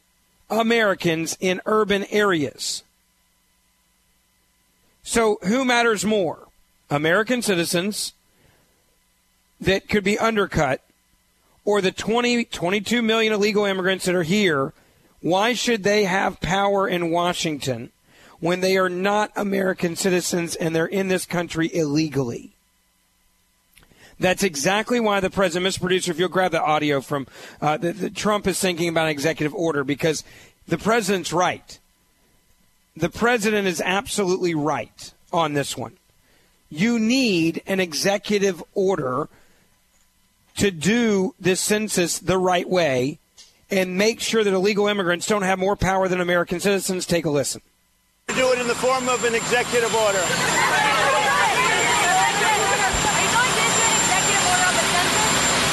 Americans in urban areas. So, who matters more? American citizens that could be undercut or the 20, 22 million illegal immigrants that are here? Why should they have power in Washington when they are not American citizens and they're in this country illegally? That's exactly why the president, Mr. Producer, if you'll grab the audio from uh, the, the Trump is thinking about an executive order because the president's right. The president is absolutely right on this one. You need an executive order to do this census the right way and make sure that illegal immigrants don't have more power than American citizens. Take a listen. Do it in the form of an executive order.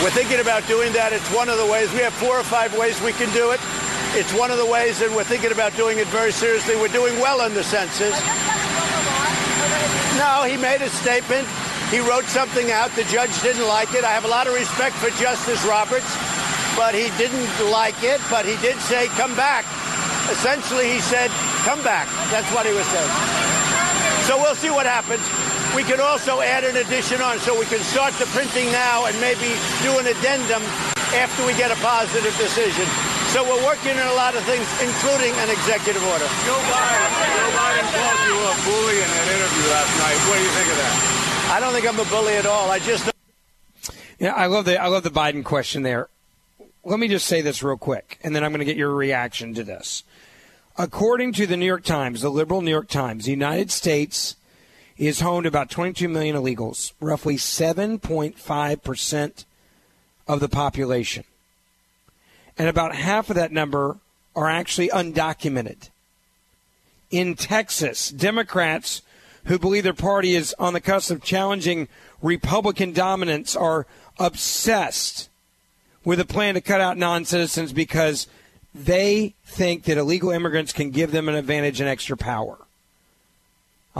We're thinking about doing that. It's one of the ways. We have four or five ways we can do it. It's one of the ways, and we're thinking about doing it very seriously. We're doing well in the census. No, he made a statement. He wrote something out. The judge didn't like it. I have a lot of respect for Justice Roberts. but he didn't like it. But he did say, come back. Essentially, he said, come back. That's what he was saying. So we'll see what happens. We can also add an addition on, so we can start the printing now and maybe do an addendum after we get a positive decision. So we're working on a lot of things, including an executive order. Joe Biden, Joe Biden called you a bully in an interview last night. What do you think of that? I don't think I'm a bully at all. I just Yeah, I love the I love the Biden question there. Let me just say this real quick, and then I'm going to get your reaction to this. According to the New York Times, the liberal New York Times, the United States is home to about 22 million illegals, roughly 7.5 percent of the population, and about half of that number are actually undocumented. In Texas, Democrats who believe their party is on the cusp of challenging Republican dominance are obsessed with a plan to cut out non citizens because they think that illegal immigrants can give them an advantage and extra power.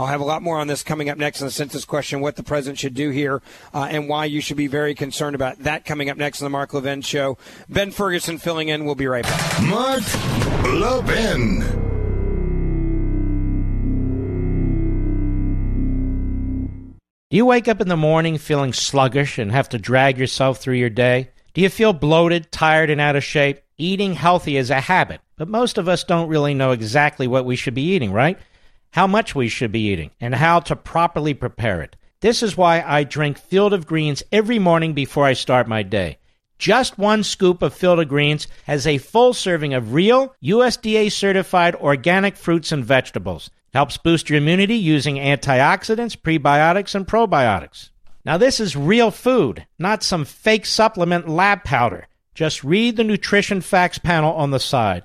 I'll have a lot more on this coming up next in the census question, what the president should do here, uh, and why you should be very concerned about that coming up next on the Mark Levin Show. Ben Ferguson filling in. We'll be right back. Mark Levin. Do you wake up in the morning feeling sluggish and have to drag yourself through your day? Do you feel bloated, tired, and out of shape? Eating healthy is a habit, but most of us don't really know exactly what we should be eating, right? How much we should be eating, and how to properly prepare it. This is why I drink Field of Greens every morning before I start my day. Just one scoop of Field of Greens has a full serving of real, USDA certified organic fruits and vegetables. Helps boost your immunity using antioxidants, prebiotics, and probiotics. Now, this is real food, not some fake supplement lab powder. Just read the nutrition facts panel on the side.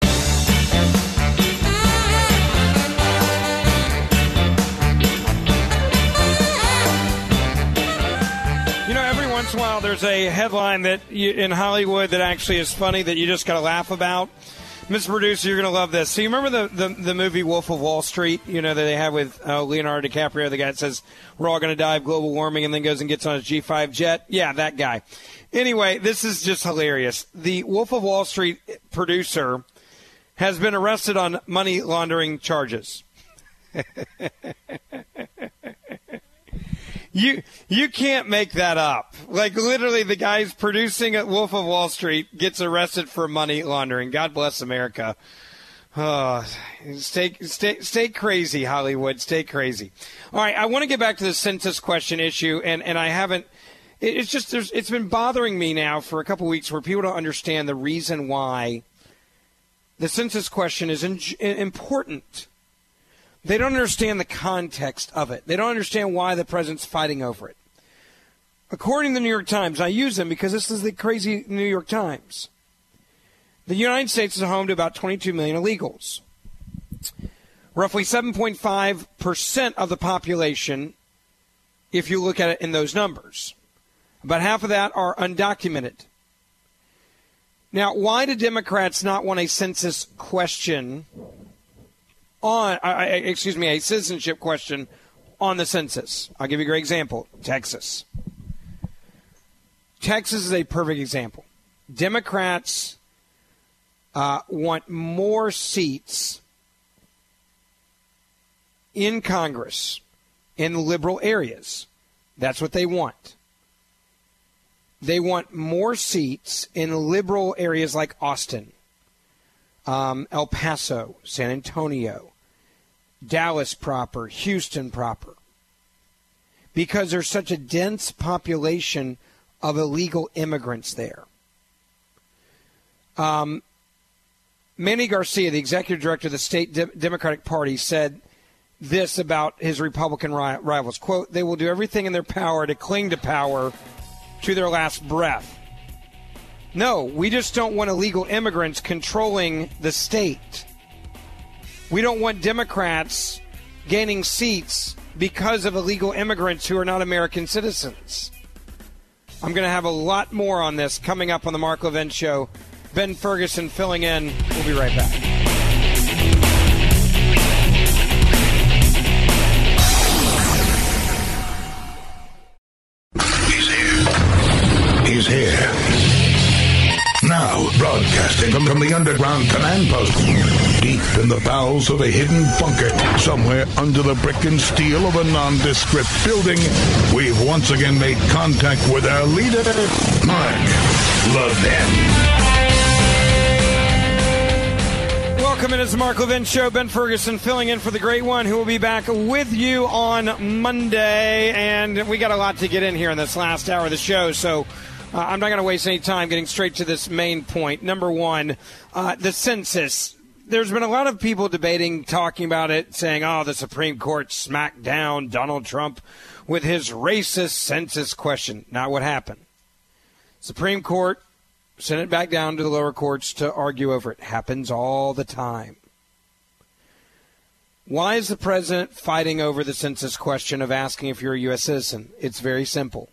There's a headline that you, in Hollywood that actually is funny that you just got to laugh about. Mr. Producer, you're going to love this. So you remember the, the, the movie Wolf of Wall Street? You know that they have with uh, Leonardo DiCaprio, the guy that says we're all going to die of global warming, and then goes and gets on his G5 jet. Yeah, that guy. Anyway, this is just hilarious. The Wolf of Wall Street producer has been arrested on money laundering charges. You you can't make that up. Like literally, the guy's producing at Wolf of Wall Street gets arrested for money laundering. God bless America. Oh, stay stay stay crazy, Hollywood. Stay crazy. All right, I want to get back to the census question issue, and and I haven't. It's just there's it's been bothering me now for a couple weeks where people don't understand the reason why the census question is in, important. They don't understand the context of it. They don't understand why the president's fighting over it. According to the New York Times, I use them because this is the crazy New York Times. The United States is home to about 22 million illegals. Roughly 7.5% of the population, if you look at it in those numbers. About half of that are undocumented. Now, why do Democrats not want a census question on, excuse me, a citizenship question on the census. I'll give you a great example Texas. Texas is a perfect example. Democrats uh, want more seats in Congress in liberal areas. That's what they want. They want more seats in liberal areas like Austin, um, El Paso, San Antonio, Dallas proper, Houston proper, because there's such a dense population of illegal immigrants there. Um, Manny Garcia, the executive director of the state De- Democratic Party, said this about his Republican ri- rivals: "quote They will do everything in their power to cling to power to their last breath." No, we just don't want illegal immigrants controlling the state. We don't want Democrats gaining seats because of illegal immigrants who are not American citizens. I'm going to have a lot more on this coming up on the Mark Levin Show. Ben Ferguson filling in. We'll be right back. He's here. Now, broadcasting from, the underground command post, deep in the bowels of a hidden bunker, somewhere under the brick and steel of a nondescript building, we've once again made contact with our leader, Mark Levin. Welcome in to the Mark Levin Show. Ben Ferguson filling in for the great one who will be back with you on Monday. And we got a lot to get in here in this last hour of the show, so uh, I'm not going to waste any time getting straight to this main point. Number one, uh, the census. There's been a lot of people debating, talking about it, saying, oh, the Supreme Court smacked down Donald Trump with his racist census question. Not what happened. Supreme Court sent it back down to the lower courts to argue over it. Happens all the time. Why is the president fighting over the census question of asking if you're a U.S. citizen? It's very simple.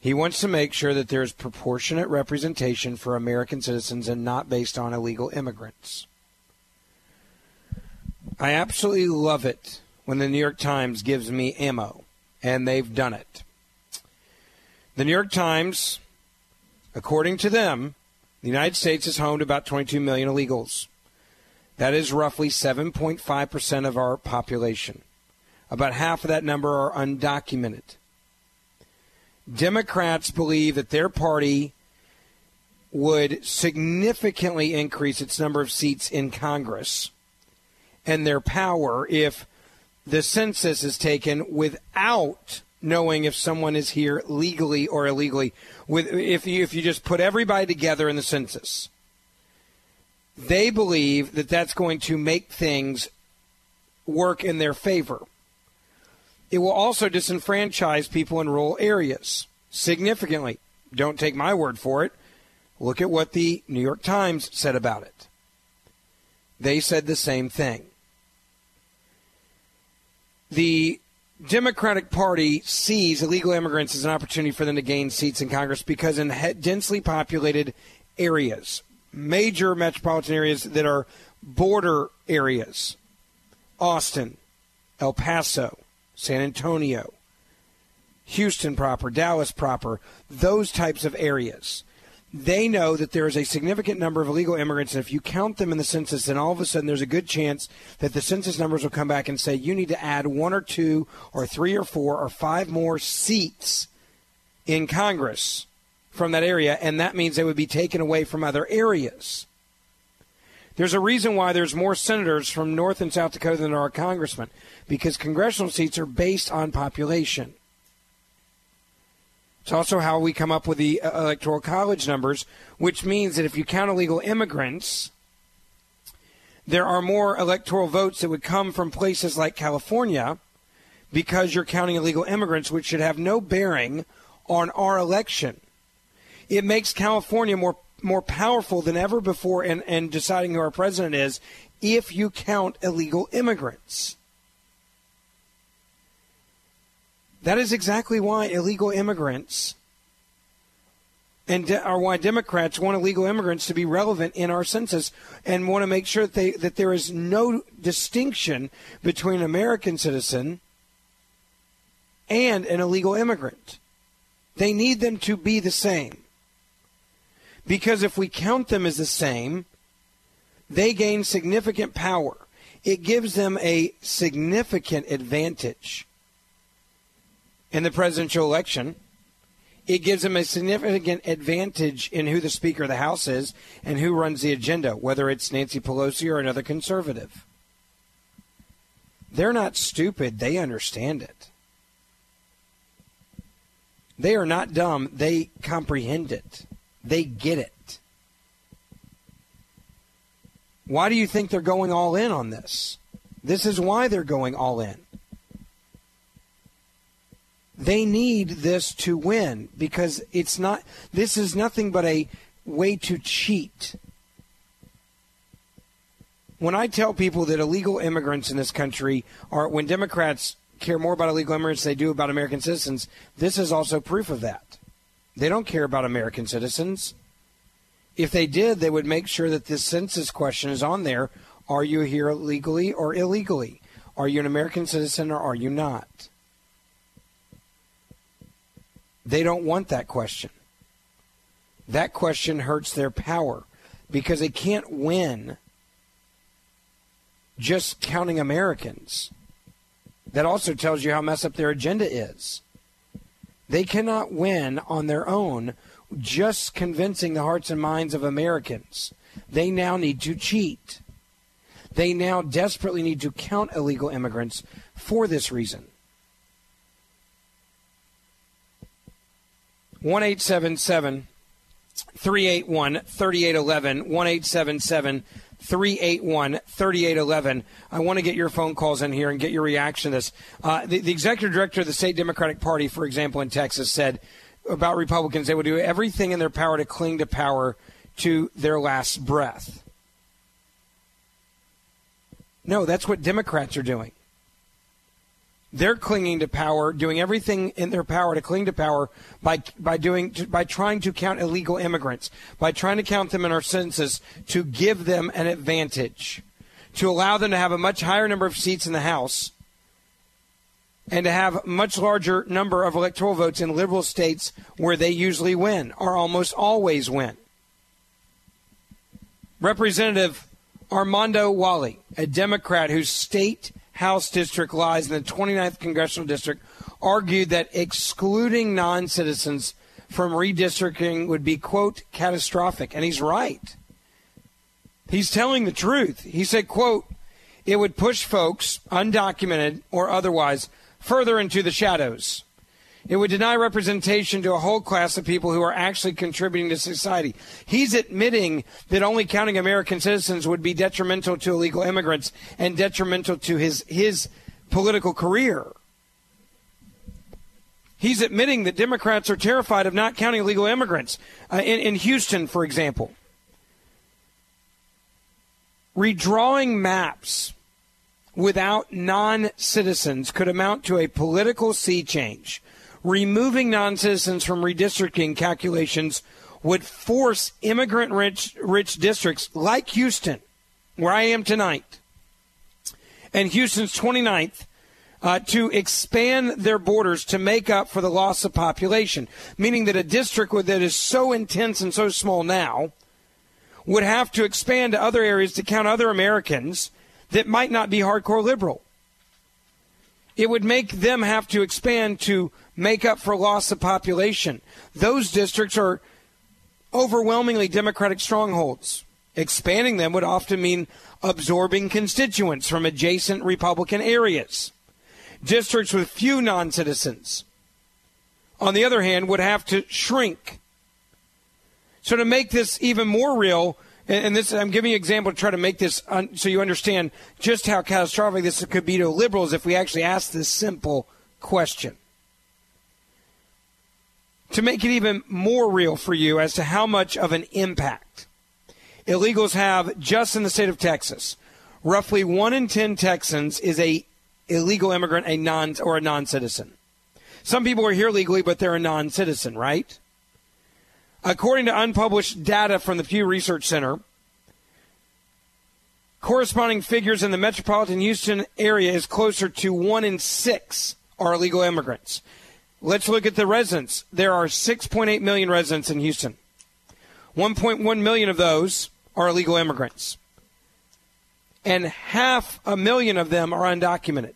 He wants to make sure that there's proportionate representation for American citizens and not based on illegal immigrants. I absolutely love it when the New York Times gives me ammo, and they've done it. The New York Times According to them, the United States is home to about 22 million illegals. That is roughly 7.5% of our population. About half of that number are undocumented. Democrats believe that their party would significantly increase its number of seats in Congress and their power if the census is taken without knowing if someone is here legally or illegally. With if you if you just put everybody together in the census, they believe that that's going to make things work in their favor. It will also disenfranchise people in rural areas significantly. Don't take my word for it. Look at what the New York Times said about it. They said the same thing. The Democratic Party sees illegal immigrants as an opportunity for them to gain seats in Congress because in densely populated areas, major metropolitan areas that are border areas, Austin, El Paso, San Antonio, Houston proper, Dallas proper, those types of areas they know that there is a significant number of illegal immigrants, and if you count them in the census, then all of a sudden there's a good chance that the census numbers will come back and say you need to add one or two or three or four or five more seats in Congress from that area, and that means they would be taken away from other areas. There's a reason why there's more senators from North and South Dakota than there are congressmen, because congressional seats are based on population. It's also how we come up with the uh, electoral college numbers, which means that if you count illegal immigrants, there are more electoral votes that would come from places like California because you're counting illegal immigrants, which should have no bearing on our election. It makes California more more powerful than ever before in, in deciding who our president is if you count illegal immigrants. That is exactly why illegal immigrants and de- or why Democrats want illegal immigrants to be relevant in our census and want to make sure that they that there is no distinction between an American citizen and an illegal immigrant. They need them to be the same. Because if we count them as the same, they gain significant power. It gives them a significant advantage in the presidential election. It gives them a significant advantage in who the Speaker of the House is and who runs the agenda, whether it's Nancy Pelosi or another conservative. They're not stupid, they understand it. They are not dumb, they comprehend it, they get it. Why do you think they're going all in on this? This is why they're going all in. They need this to win because it's not, this is nothing but a way to cheat. When I tell people that illegal immigrants in this country are, when Democrats care more about illegal immigrants than they do about American citizens, this is also proof of that. They don't care about American citizens. If they did, they would make sure that this census question is on there. Are you here legally or illegally? Are you an American citizen or are you not? They don't want that question. That question hurts their power because they can't win just counting Americans. That also tells you how messed up their agenda is. They cannot win on their own just convincing the hearts and minds of Americans. They now need to cheat. They now desperately need to count illegal immigrants for this reason. 1 381 3811. 1 381 3811. I want to get your phone calls in here and get your reaction to this. Uh, the, the executive director of the state Democratic Party, for example, in Texas, said about Republicans they would do everything in their power to cling to power to their last breath. No, that's what Democrats are doing. They're clinging to power, doing everything in their power to cling to power by by doing by trying to count illegal immigrants, by trying to count them in our census to give them an advantage, to allow them to have a much higher number of seats in the House, and to have much larger number of electoral votes in liberal states where they usually win or almost always win. Representative Armando Walle, a Democrat whose state House district lies in the 29th congressional district, argued that excluding non citizens from redistricting would be, quote, catastrophic. And he's right. He's telling the truth. He said, quote, it would push folks, undocumented or otherwise, further into the shadows. It would deny representation to a whole class of people who are actually contributing to society. He's admitting that only counting American citizens would be detrimental to illegal immigrants and detrimental to his, his political career. He's admitting that Democrats are terrified of not counting illegal immigrants. Uh, in, in Houston, for example, redrawing maps without non citizens could amount to a political sea change removing non citizens from redistricting calculations would force immigrant rich, rich districts like Houston, where I am tonight, and Houston's 29th, uh, to expand their borders to make up for the loss of population, meaning that a district that is so intense and so small now would have to expand to other areas to count other Americans that might not be hardcore liberal. It would make them have to expand to make up for loss of population. Those districts are overwhelmingly Democratic strongholds. Expanding them would often mean absorbing constituents from adjacent Republican areas. Districts with few non citizens, on the other hand, would have to shrink. So, to make this even more real, and this I'm giving you an example to try to make this un, so you understand just how catastrophic this could be to liberals if we actually ask this simple question to make it even more real for you as to how much of an impact illegals have just in the state of Texas. Roughly one in ten Texans is a illegal immigrant, a non or a non-citizen. Some people are here legally, but they're a non-citizen, right? According to unpublished data from the Pew Research Center, corresponding figures in the metropolitan Houston area is closer to one in six are illegal immigrants. Let's look at the residents. There are 6.8 million residents in Houston. 1.1 million of those are illegal immigrants. And half a million of them are undocumented.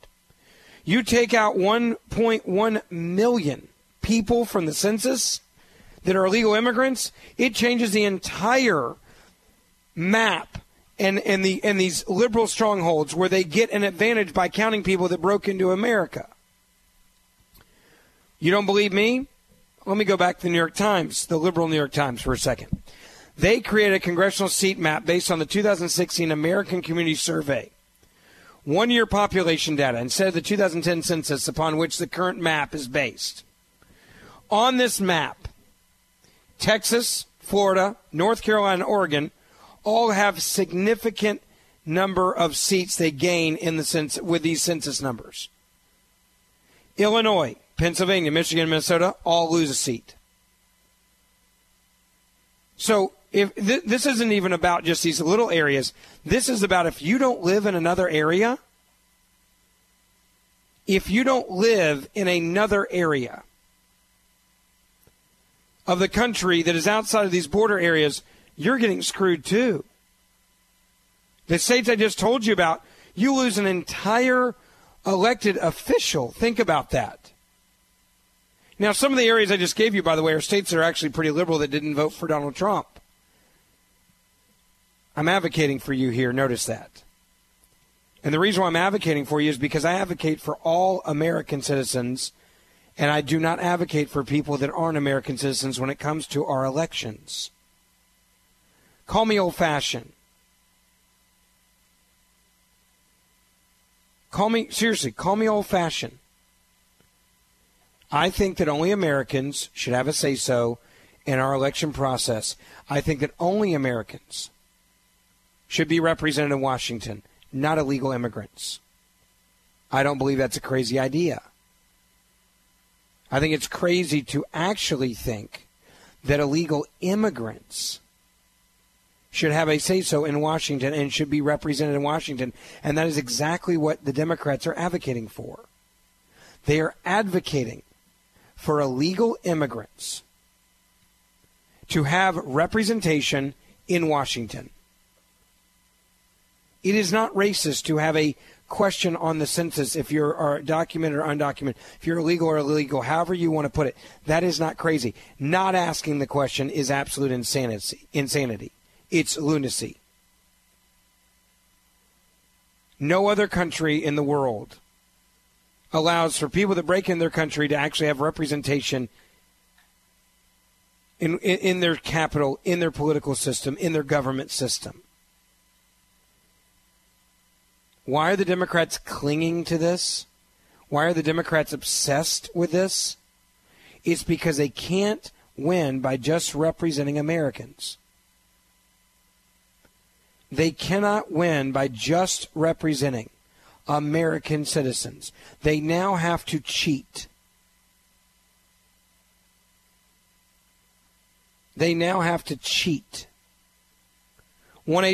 You take out 1.1 million people from the census that are illegal immigrants, it changes the entire map and, and, the, and these liberal strongholds where they get an advantage by counting people that broke into America. You don't believe me? Let me go back to the New York Times, the liberal New York Times, for a second. They created a congressional seat map based on the 2016 American Community Survey. One year population data instead of the 2010 census upon which the current map is based. On this map, Texas, Florida, North Carolina, Oregon all have significant number of seats they gain in the census with these census numbers. Illinois, Pennsylvania, Michigan, Minnesota all lose a seat. So if th- this isn't even about just these little areas, this is about if you don't live in another area, if you don't live in another area of the country that is outside of these border areas, you're getting screwed too. The states I just told you about, you lose an entire elected official. Think about that. Now, some of the areas I just gave you, by the way, are states that are actually pretty liberal that didn't vote for Donald Trump. I'm advocating for you here. Notice that. And the reason why I'm advocating for you is because I advocate for all American citizens, and I do not advocate for people that aren't American citizens when it comes to our elections. Call me old fashioned. Call me, seriously, call me old fashioned. I think that only Americans should have a say so in our election process. I think that only Americans should be represented in Washington, not illegal immigrants. I don't believe that's a crazy idea. I think it's crazy to actually think that illegal immigrants should have a say so in Washington and should be represented in Washington. And that is exactly what the Democrats are advocating for. They are advocating for illegal immigrants to have representation in Washington. It is not racist to have a question on the census if you're are documented or undocumented, if you're illegal or illegal, however you want to put it. That is not crazy. Not asking the question is absolute insanity. Insanity. It's lunacy. No other country in the world allows for people that break in their country to actually have representation in, in, in their capital, in their political system, in their government system. Why are the Democrats clinging to this? Why are the Democrats obsessed with this? It's because they can't win by just representing Americans. They cannot win by just representing American citizens. They now have to cheat. They now have to cheat. 1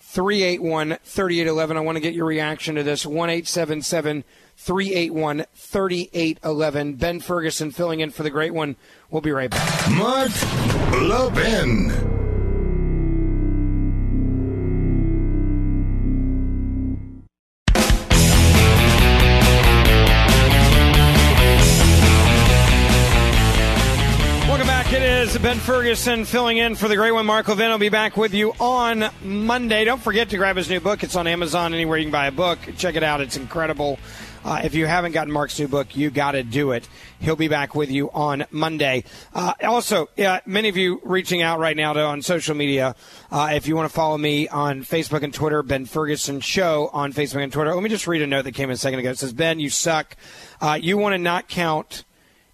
381 3811. I want to get your reaction to this. 1 381 3811. Ben Ferguson filling in for the great one. We'll be right back. Mark Levin. Is Ben Ferguson filling in for the great one. Mark Levin I'll be back with you on Monday. Don't forget to grab his new book. It's on Amazon, anywhere you can buy a book. Check it out. It's incredible. Uh, if you haven't gotten Mark's new book, you got to do it. He'll be back with you on Monday. Uh, also, uh, many of you reaching out right now to, on social media. Uh, if you want to follow me on Facebook and Twitter, Ben Ferguson Show on Facebook and Twitter. Let me just read a note that came in a second ago. It says, Ben, you suck. Uh, you want to not count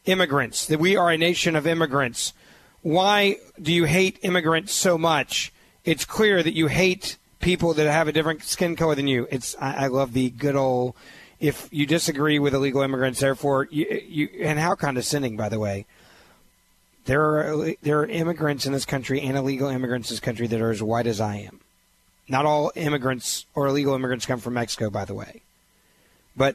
immigrants, that we are a nation of immigrants. Why do you hate immigrants so much? It's clear that you hate people that have a different skin color than you. It's I, I love the good old. If you disagree with illegal immigrants, therefore you, you and how condescending, by the way. There are there are immigrants in this country and illegal immigrants in this country that are as white as I am. Not all immigrants or illegal immigrants come from Mexico, by the way. But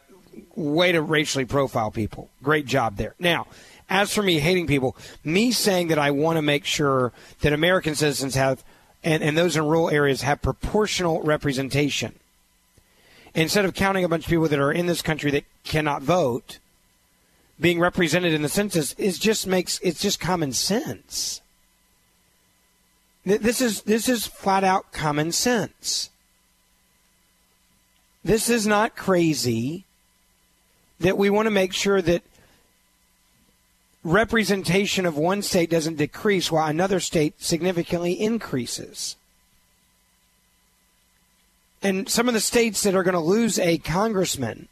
way to racially profile people. Great job there. Now, as for me hating people, me saying that I want to make sure that American citizens have, and, and those in rural areas have proportional representation. Instead of counting a bunch of people that are in this country that cannot vote, being represented in the census is just makes it's just common sense. This is this is flat out common sense. This is not crazy that we want to make sure that representation of one state doesn't decrease while another state significantly increases. And some of the states that are going to lose a congressman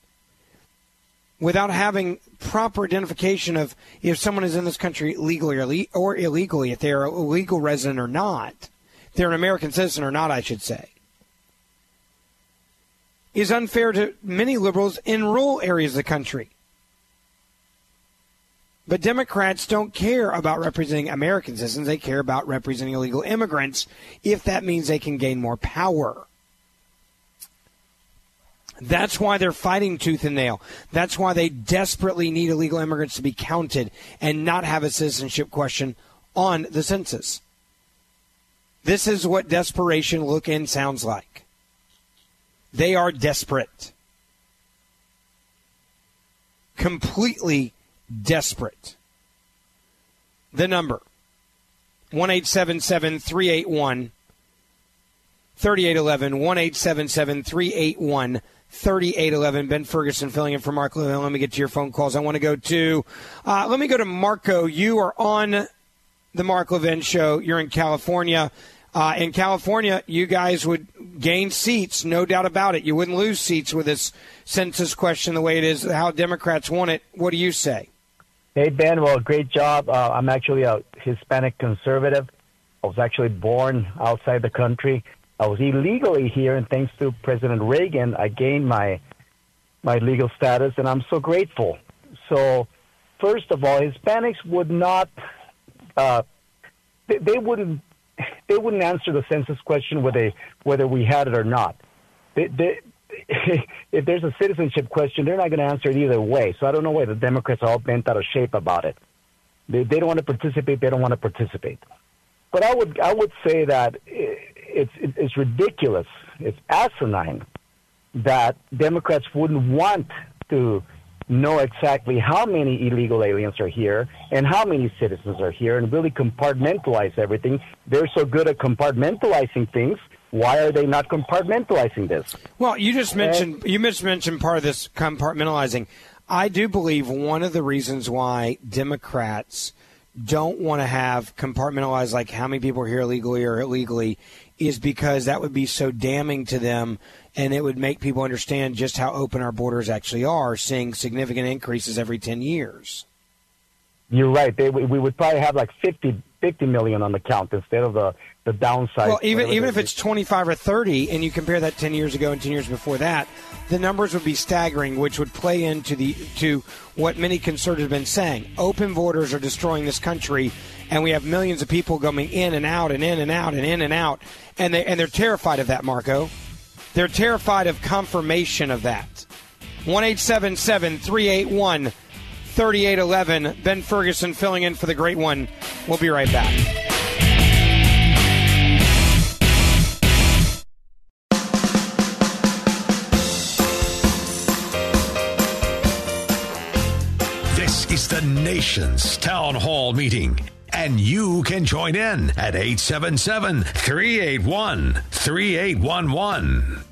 without having proper identification of if someone is in this country legally or, illegally, if they're a legal resident or not, they're an American citizen or not, I should say, is unfair to many liberals in rural areas of the country. But Democrats don't care about representing American citizens. They care about representing illegal immigrants if that means they can gain more power. That's why they're fighting tooth and nail. That's why they desperately need illegal immigrants to be counted and not have a citizenship question on the census. This is what desperation look and sounds like. They are desperate. Completely desperate. The number 1 381 3811 1 381 3811. Ben Ferguson filling in for Mark Levin. Let me get to your phone calls. I want to go to, uh, let me go to Marco. You are on the Mark Levin show. You're in California. Uh, in California, you guys would gain seats, no doubt about it. You wouldn't lose seats with this census question the way it is, how Democrats want it. What do you say? Hey, Ben. Well, great job. Uh, I'm actually a Hispanic conservative. I was actually born outside the country. I was illegally here, and thanks to President Reagan, I gained my my legal status, and I'm so grateful. So, first of all, Hispanics would not uh, they, they wouldn't they wouldn't answer the census question whether whether we had it or not. They, they, if there's a citizenship question, they're not going to answer it either way. So I don't know why the Democrats are all bent out of shape about it. They, they don't want to participate. They don't want to participate. But I would I would say that it's it's ridiculous. It's asinine that Democrats wouldn't want to know exactly how many illegal aliens are here and how many citizens are here and really compartmentalize everything. They're so good at compartmentalizing things. Why are they not compartmentalizing this? Well, you just mentioned you just mentioned part of this compartmentalizing. I do believe one of the reasons why Democrats don't want to have compartmentalized like how many people are here legally or illegally is because that would be so damning to them and it would make people understand just how open our borders actually are, seeing significant increases every 10 years. You're right. They, we would probably have like 50, 50 million on the count instead of the, the downside. Well, even even if it's 25 or 30, and you compare that 10 years ago and 10 years before that, the numbers would be staggering, which would play into the to what many conservatives have been saying. Open borders are destroying this country, and we have millions of people going in and out and in and out and in and out, and they and they're terrified of that, Marco. They're terrified of confirmation of that. One eight seven seven three eight one thirty eight eleven. Ben Ferguson filling in for the great one. We'll be right back. This is the nation's town hall meeting and you can join in at 877 381 3811.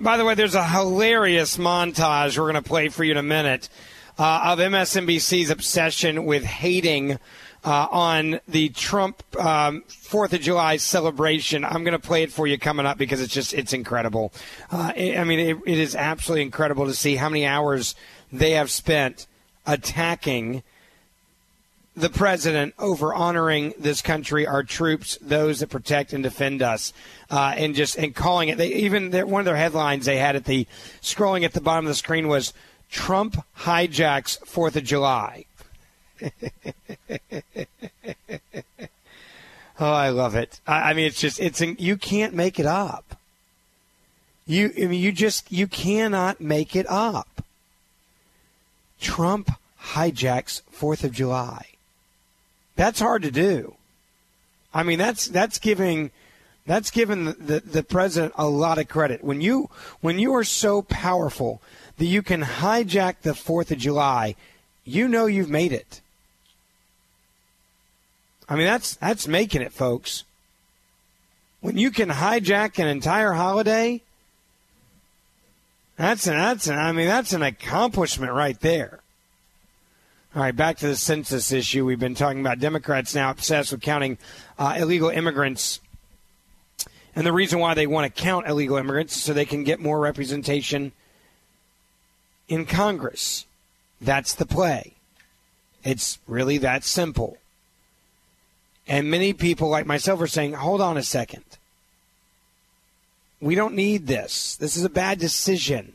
By the way, there's a hilarious montage we're going to play for you in a minute uh, of MSNBC's obsession with hating. Uh, on the Trump um, Fourth of July celebration. I'm going to play it for you coming up because it's just it's incredible. Uh, I mean, it, it is absolutely incredible to see how many hours they have spent attacking the president over honoring this country, our troops, those that protect and defend us, uh, and just and calling it. They even one of their headlines they had at the scrolling at the bottom of the screen was Trump hijacks Fourth of July. oh, I love it. I, I, mean, it's just it's you can't make it up. You I mean, you just you cannot make it up. Trump hijacks Fourth of July. That's hard to do. I mean, that's that's giving that's given the, the, the, president a lot of credit. When you when you are so powerful that you can hijack the Fourth of July, you know you've made it. I mean, that's that's making it, folks. When you can hijack an entire holiday, that's an, that's an, I mean that's an accomplishment right there. All right, back to the census issue. We've been talking about Democrats now obsessed with counting uh, illegal immigrants. And the reason why they want to count illegal immigrants is so they can get more representation in Congress. That's the play. It's really that simple. And many people like myself are saying, hold on a second. We don't need this. This is a bad decision.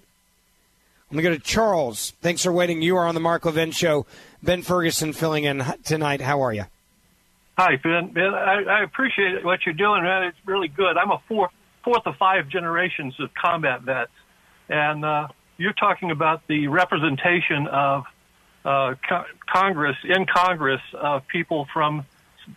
Let me go to Charles. Thanks for waiting. You are on the Mark Levin Show. Ben Ferguson filling in tonight. How are you? Hi, Ben. Ben, I, I appreciate what you're doing, man. It's really good. I'm a fourth, fourth of five generations of combat vets, and uh, you're talking about the representation of uh, co- Congress in Congress of people from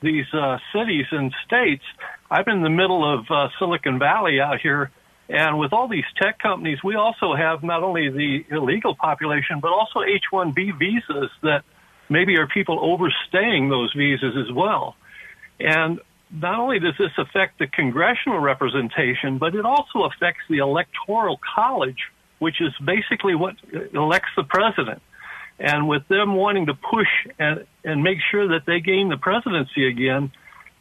these uh, cities and states. I'm in the middle of uh, Silicon Valley out here, and with all these tech companies, we also have not only the illegal population, but also H-1B visas that maybe are people overstaying those visas as well. And not only does this affect the congressional representation, but it also affects the electoral college, which is basically what elects the president. And with them wanting to push and, and make sure that they gain the presidency again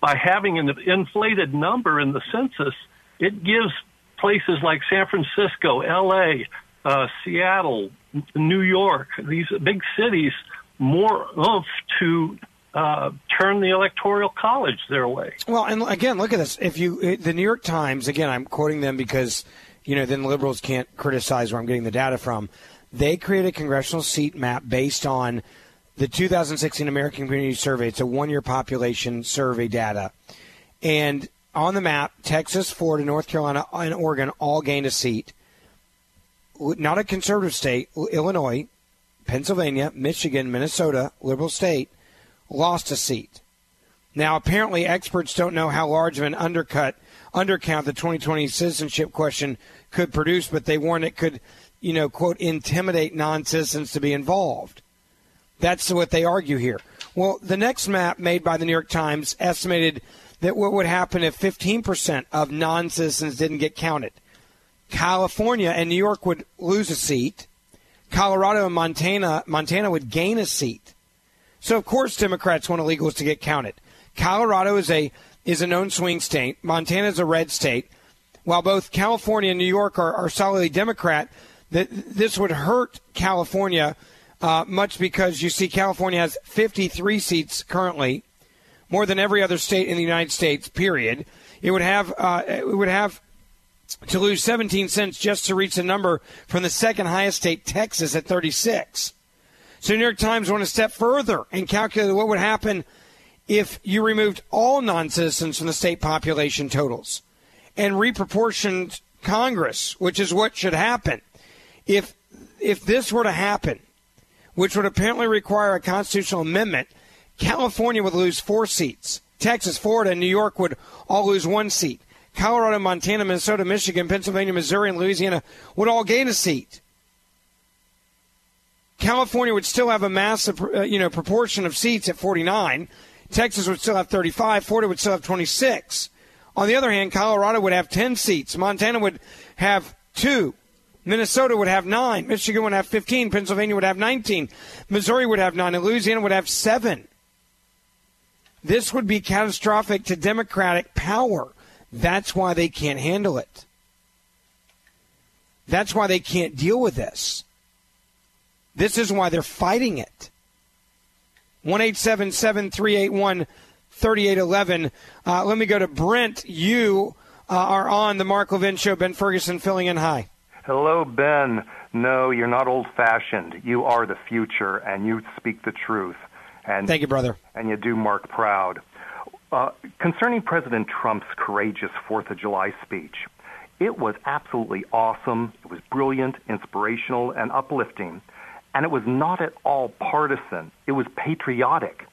by having an inflated number in the census, it gives places like San Francisco, LA, uh, Seattle, New York, these big cities, more oomph to uh, turn the electoral college their way. Well, and again, look at this. If you, the New York Times, again, I'm quoting them because, you know, then liberals can't criticize where I'm getting the data from. They create a congressional seat map based on the 2016 American Community Survey. It's a one year population survey data. And on the map, Texas, Florida, North Carolina, and Oregon all gained a seat. Not a conservative state, Illinois, Pennsylvania, Michigan, Minnesota, liberal state, lost a seat. Now, apparently, experts don't know how large of an undercut, undercount the 2020 citizenship question could produce, but they warn it could, you know, quote, intimidate non citizens to be involved. That's what they argue here. Well, the next map made by the New York Times estimated that what would happen if 15% of non citizens didn't get counted. California and New York would lose a seat. Colorado and Montana, Montana would gain a seat. So of course Democrats want illegals to get counted. Colorado is a is a known swing state. Montana is a red state. While both California and New York are, are solidly Democrat, that this would hurt California uh, much because you see California has 53 seats currently, more than every other state in the United States. Period. It would have uh, it would have to lose 17 cents just to reach the number from the second highest state, Texas, at 36. So New York Times went a step further and calculated what would happen if you removed all non-citizens from the state population totals and reproportioned Congress, which is what should happen. If if this were to happen, which would apparently require a constitutional amendment, California would lose four seats. Texas, Florida, and New York would all lose one seat. Colorado, Montana, Minnesota, Michigan, Pennsylvania, Missouri, and Louisiana would all gain a seat. California would still have a massive, uh, you know, proportion of seats at 49. Texas would still have 35. Florida would still have 26. On the other hand, Colorado would have 10 seats. Montana would have two. Minnesota would have nine. Michigan would have 15. Pennsylvania would have 19. Missouri would have nine. And Louisiana would have seven. This would be catastrophic to Democratic power. That's why they can't handle it. That's why they can't deal with this. This is why they're fighting it. 1 381 3811. Uh, let me go to Brent. You uh, are on the Mark Levin Show. Ben Ferguson filling in. Hi. Hello, Ben. No, you're not old fashioned. You are the future, and you speak the truth. And Thank you, brother. And you do Mark proud. Uh, concerning President Trump's courageous Fourth of July speech, it was absolutely awesome. It was brilliant, inspirational, and uplifting. And it was not at all partisan. It was patriotic.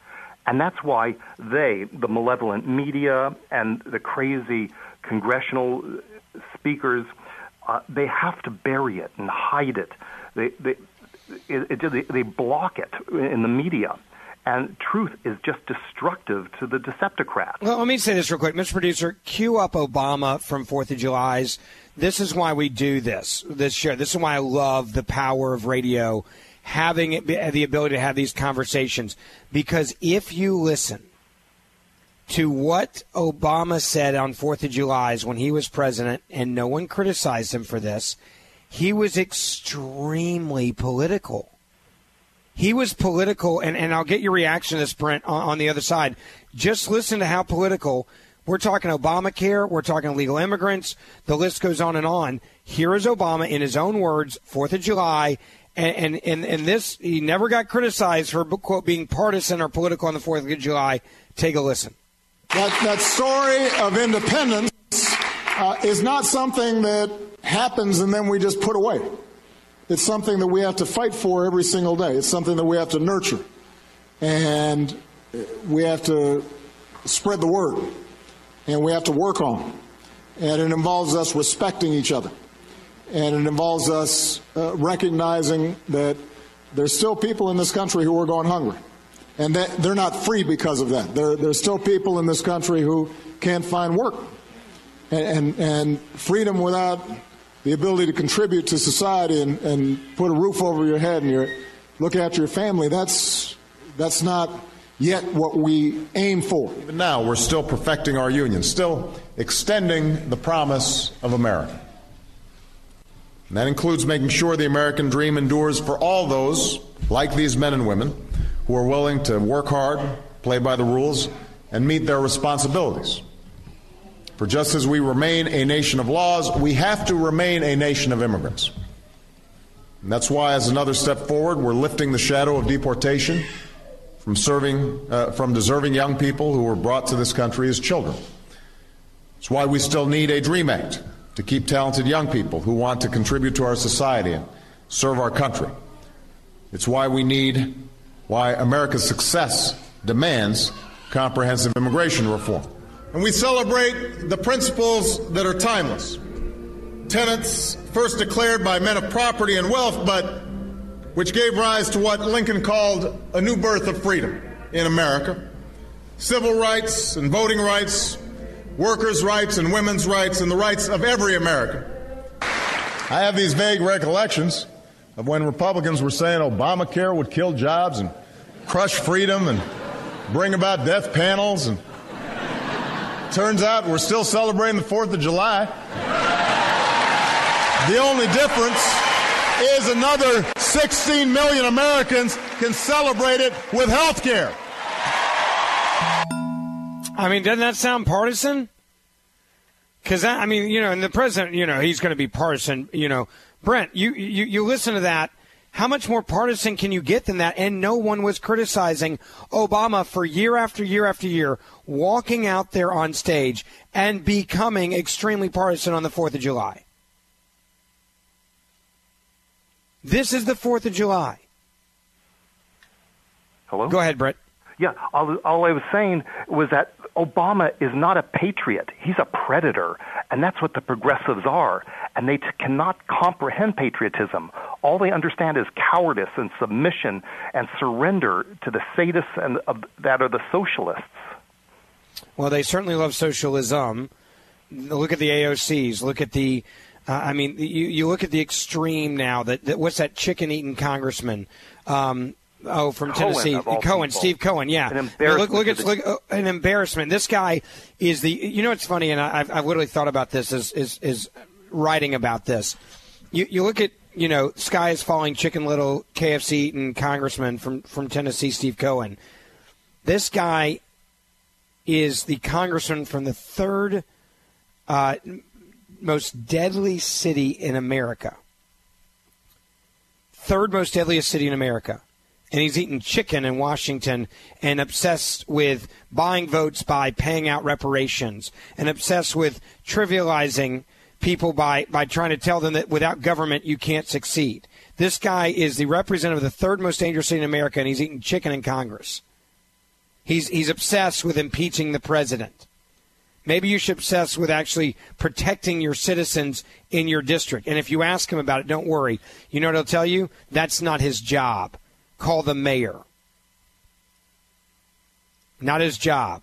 And that's why they, the malevolent media and the crazy congressional speakers, uh, they have to bury it and hide it. They, they, it, it, they block it in the media. And truth is just destructive to the Decepticrats. Well, let me say this real quick. Mr. Producer, cue up Obama from 4th of July's. This is why we do this, this show. This is why I love the power of radio, having the ability to have these conversations. Because if you listen to what Obama said on 4th of July's when he was president, and no one criticized him for this, he was extremely political He was political, and, and I'll get your reaction to this, Brent, on, on the other side. Just listen to how political. We're talking Obamacare. We're talking legal immigrants. The list goes on and on. Here is Obama in his own words, Fourth of July, and and and, this he never got criticized for quote being partisan or political on the Fourth of July. Take a listen. That that story of independence uh, is not something that happens and then we just put away. It's something that we have to fight for every single day. It's something that we have to nurture, and we have to spread the word, and we have to work on. And it involves us respecting each other and it involves us uh, recognizing that there's still people in this country who are going hungry. And that they're not free because of that. There, there's still people in this country who can't find work. And, and, and freedom without the ability to contribute to society and, and put a roof over your head and your, look after your family, that's, that's not yet what we aim for. Even now, we're still perfecting our union, still extending the promise of America. And that includes making sure the American dream endures for all those, like these men and women, who are willing to work hard, play by the rules, and meet their responsibilities. For just as we remain a nation of laws, we have to remain a nation of immigrants. And that's why, as another step forward, we're lifting the shadow of deportation from serving, uh, from deserving young people who were brought to this country as children. It's why we still need a DREAM Act to keep talented young people who want to contribute to our society and serve our country. It's why we need, why America's success demands comprehensive immigration reform. And we celebrate the principles that are timeless. Tenets first declared by men of property and wealth, but which gave rise to what Lincoln called a new birth of freedom in America. Civil rights and voting rights, workers' rights and women's rights, and the rights of every American. I have these vague recollections of when Republicans were saying Obamacare would kill jobs and crush freedom and bring about death panels. And turns out we're still celebrating the 4th of July. The only difference is another 16 million Americans can celebrate it with health care. I mean, doesn't that sound partisan? Because I mean, you know, and the president, you know, he's going to be partisan. You know, Brent, you, you you listen to that. How much more partisan can you get than that? And no one was criticizing Obama for year after year after year, walking out there on stage and becoming extremely partisan on the Fourth of July. This is the Fourth of July. Hello. Go ahead, Brett. Yeah, all, all I was saying was that Obama is not a patriot. He's a predator. And that's what the progressives are. And they t- cannot comprehend patriotism. All they understand is cowardice and submission and surrender to the sadists and uh, that are the socialists. Well, they certainly love socialism. Look at the AOCs. Look at the. Uh, I mean, you, you look at the extreme now. That, that what's that chicken-eating congressman? Um, Oh, from Cohen, Tennessee, Cohen, people. Steve Cohen. Yeah, An embarrassment look, look at look, oh, an embarrassment. This guy is the. You know, it's funny, and I- I've, I've literally thought about this as is is writing about this. You you look at you know, sky is falling, Chicken Little, KFC eating congressman from from Tennessee, Steve Cohen. This guy is the congressman from the third uh, most deadly city in America. Third most deadliest city in America. And he's eating chicken in Washington and obsessed with buying votes by paying out reparations and obsessed with trivializing people by, by trying to tell them that without government you can't succeed. This guy is the representative of the third most dangerous city in America and he's eating chicken in Congress. He's, he's obsessed with impeaching the president. Maybe you should obsess with actually protecting your citizens in your district. And if you ask him about it, don't worry. You know what he'll tell you? That's not his job. Call the mayor. Not his job.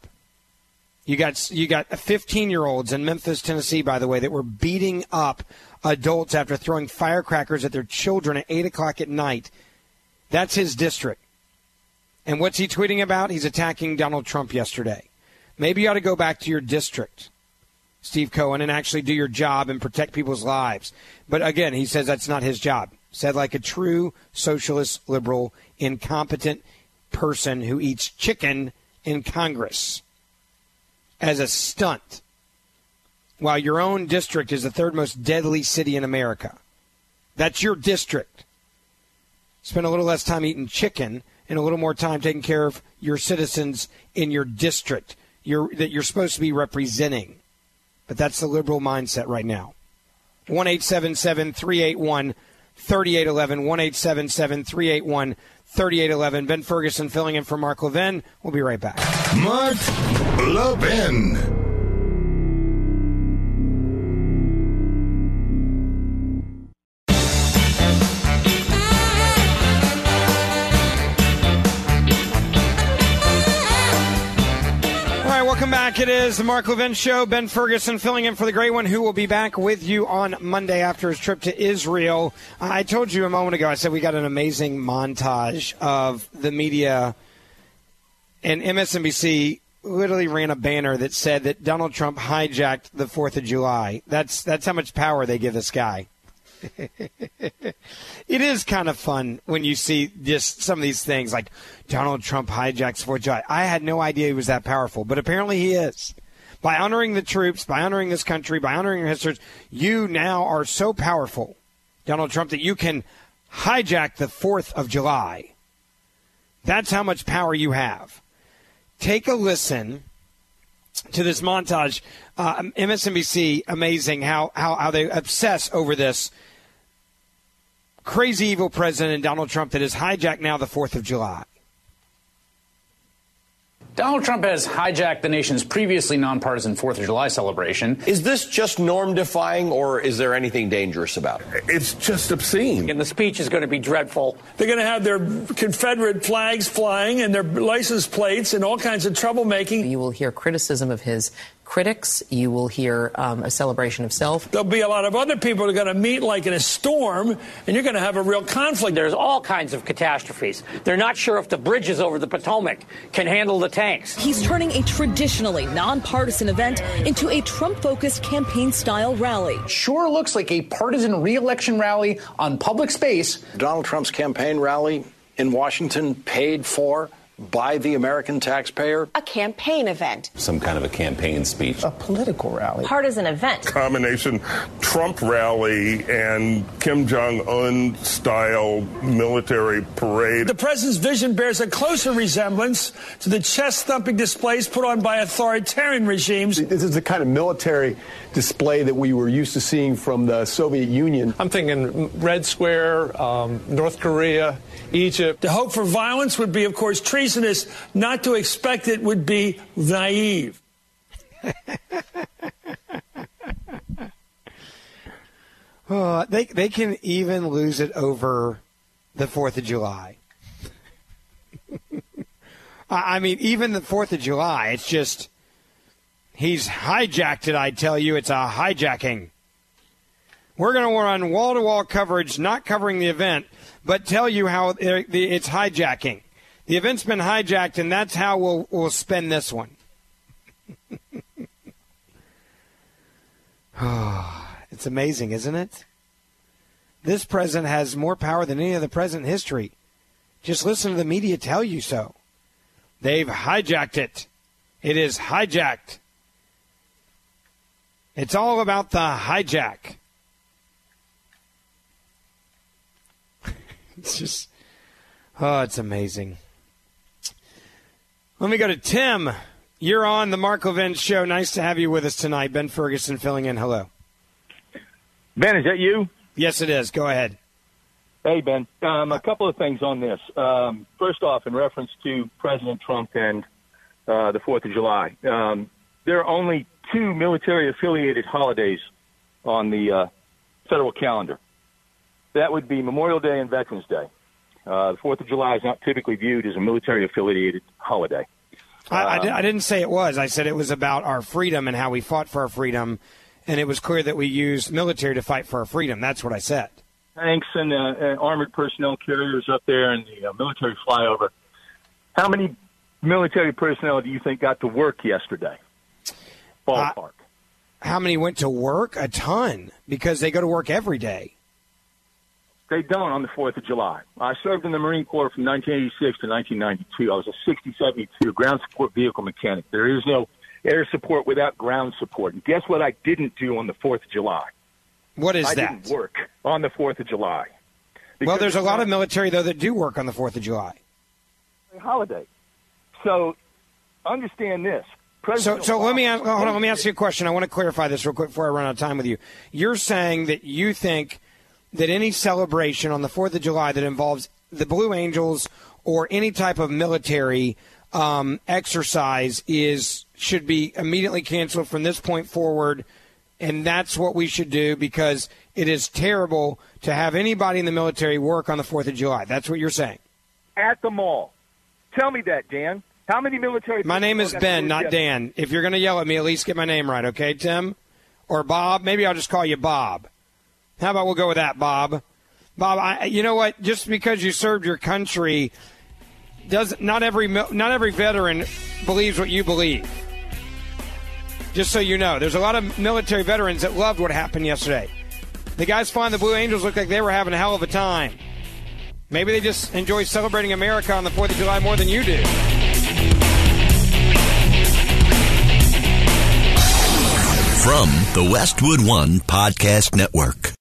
You got you got 15 year olds in Memphis, Tennessee, by the way, that were beating up adults after throwing firecrackers at their children at eight o'clock at night. That's his district. And what's he tweeting about? He's attacking Donald Trump yesterday. Maybe you ought to go back to your district, Steve Cohen, and actually do your job and protect people's lives. But again, he says that's not his job. Said like a true socialist, liberal, incompetent person who eats chicken in Congress as a stunt while your own district is the third most deadly city in America. That's your district. Spend a little less time eating chicken and a little more time taking care of your citizens in your district you're, that you're supposed to be representing. But that's the liberal mindset right now. 1 381 3811. 1 381 3811. Ben Ferguson filling in for Mark Levin. We'll be right back. Mark Levin. Welcome back. It is the Mark Levin Show. Ben Ferguson filling in for the great one who will be back with you on Monday after his trip to Israel. I told you a moment ago, I said we got an amazing montage of the media and MSNBC literally ran a banner that said that Donald Trump hijacked the 4th of July. That's, that's how much power they give this guy. it is kind of fun when you see just some of these things like Donald Trump hijacks 4th of July. I had no idea he was that powerful, but apparently he is. By honoring the troops, by honoring this country, by honoring your history, you now are so powerful, Donald Trump, that you can hijack the 4th of July. That's how much power you have. Take a listen to this montage. Uh, MSNBC, amazing how, how, how they obsess over this crazy evil president Donald Trump that has hijacked now the 4th of July. Donald Trump has hijacked the nation's previously nonpartisan 4th of July celebration. Is this just norm defying, or is there anything dangerous about it? It's just obscene. And the speech is going to be dreadful. They're going to have their Confederate flags flying and their license plates and all kinds of troublemaking. You will hear criticism of his critics. You will hear um, a celebration of self. There'll be a lot of other people who are going to meet like in a storm, and you're going to have a real conflict. There's all kinds of catastrophes. They're not sure if the bridges over the Potomac can handle the tanks. He's turning a traditionally nonpartisan event into a Trump focused campaign style rally. Sure looks like a partisan reelection rally on public space. Donald Trump's campaign rally in Washington paid for by the American taxpayer? A campaign event. Some kind of a campaign speech. A political rally. Partisan event. Combination Trump rally and Kim Jong un style military parade. The president's vision bears a closer resemblance to the chest thumping displays put on by authoritarian regimes. This is the kind of military display that we were used to seeing from the Soviet Union. I'm thinking Red Square, um, North Korea, Egypt. The hope for violence would be, of course, treasonous. Not to expect it would be naive. uh, they they can even lose it over the Fourth of July. I mean, even the Fourth of July, it's just he's hijacked it. I tell you, it's a hijacking. We're going to run wall to wall coverage, not covering the event, but tell you how it's hijacking. The event's been hijacked, and that's how we'll, we'll spend this one. it's amazing, isn't it? This president has more power than any other president in history. Just listen to the media tell you so. They've hijacked it. It is hijacked. It's all about the hijack. it's just, oh, it's amazing. Let me go to Tim. You're on the Mark Levin show. Nice to have you with us tonight. Ben Ferguson filling in. Hello. Ben, is that you? Yes, it is. Go ahead. Hey, Ben. Um, a couple of things on this. Um, first off, in reference to President Trump and uh, the 4th of July, um, there are only two military affiliated holidays on the uh, federal calendar. That would be Memorial Day and Veterans Day. Uh, the Fourth of July is not typically viewed as a military affiliated holiday. I, I, I, didn't say it was. I said it was about our freedom and how we fought for our freedom, and it was clear that we used military to fight for our freedom. That's what I said. Tanks and, uh, and armored personnel carriers up there and the uh, military flyover. How many military personnel do you think got to work yesterday? Ballpark. Uh, how many went to work? A ton, because they go to work every day. They don't on the 4th of July. I served in the Marine Corps from 1986 to 1992. I was a 6072 ground support vehicle mechanic. There is no air support without ground support. And guess what I didn't do on the 4th of July? What is I that? didn't work on the 4th of July. Well, there's a lot of military though that do work on the Fourth of July. holiday. So understand this. So, President so let me ask, hold on. Let me ask you a question. I want to clarify this real quick before I run out of time with you. You're saying that you think that any celebration on the Fourth of July that involves the Blue Angels or any type of military um, exercise is should be immediately canceled from this point forward, and that's what we should do because it is terrible to have anybody in the military work on the Fourth of July. That's what you're saying. at the mall. Tell me that, Dan. How many military? My name is Ben, not Dan. If you're going to yell at me, at least get my name right, okay, Tim? Or Bob. Maybe I'll just call you Bob. How about we'll go with that, Bob? Bob, I, you know what? Just because you served your country, does not every not every veteran believes what you believe. Just so you know, there's a lot of military veterans that loved what happened yesterday. The guys flying the Blue Angels looked like they were having a hell of a time. Maybe they just enjoy celebrating America on the 4th of July more than you do. From the Westwood One Podcast Network.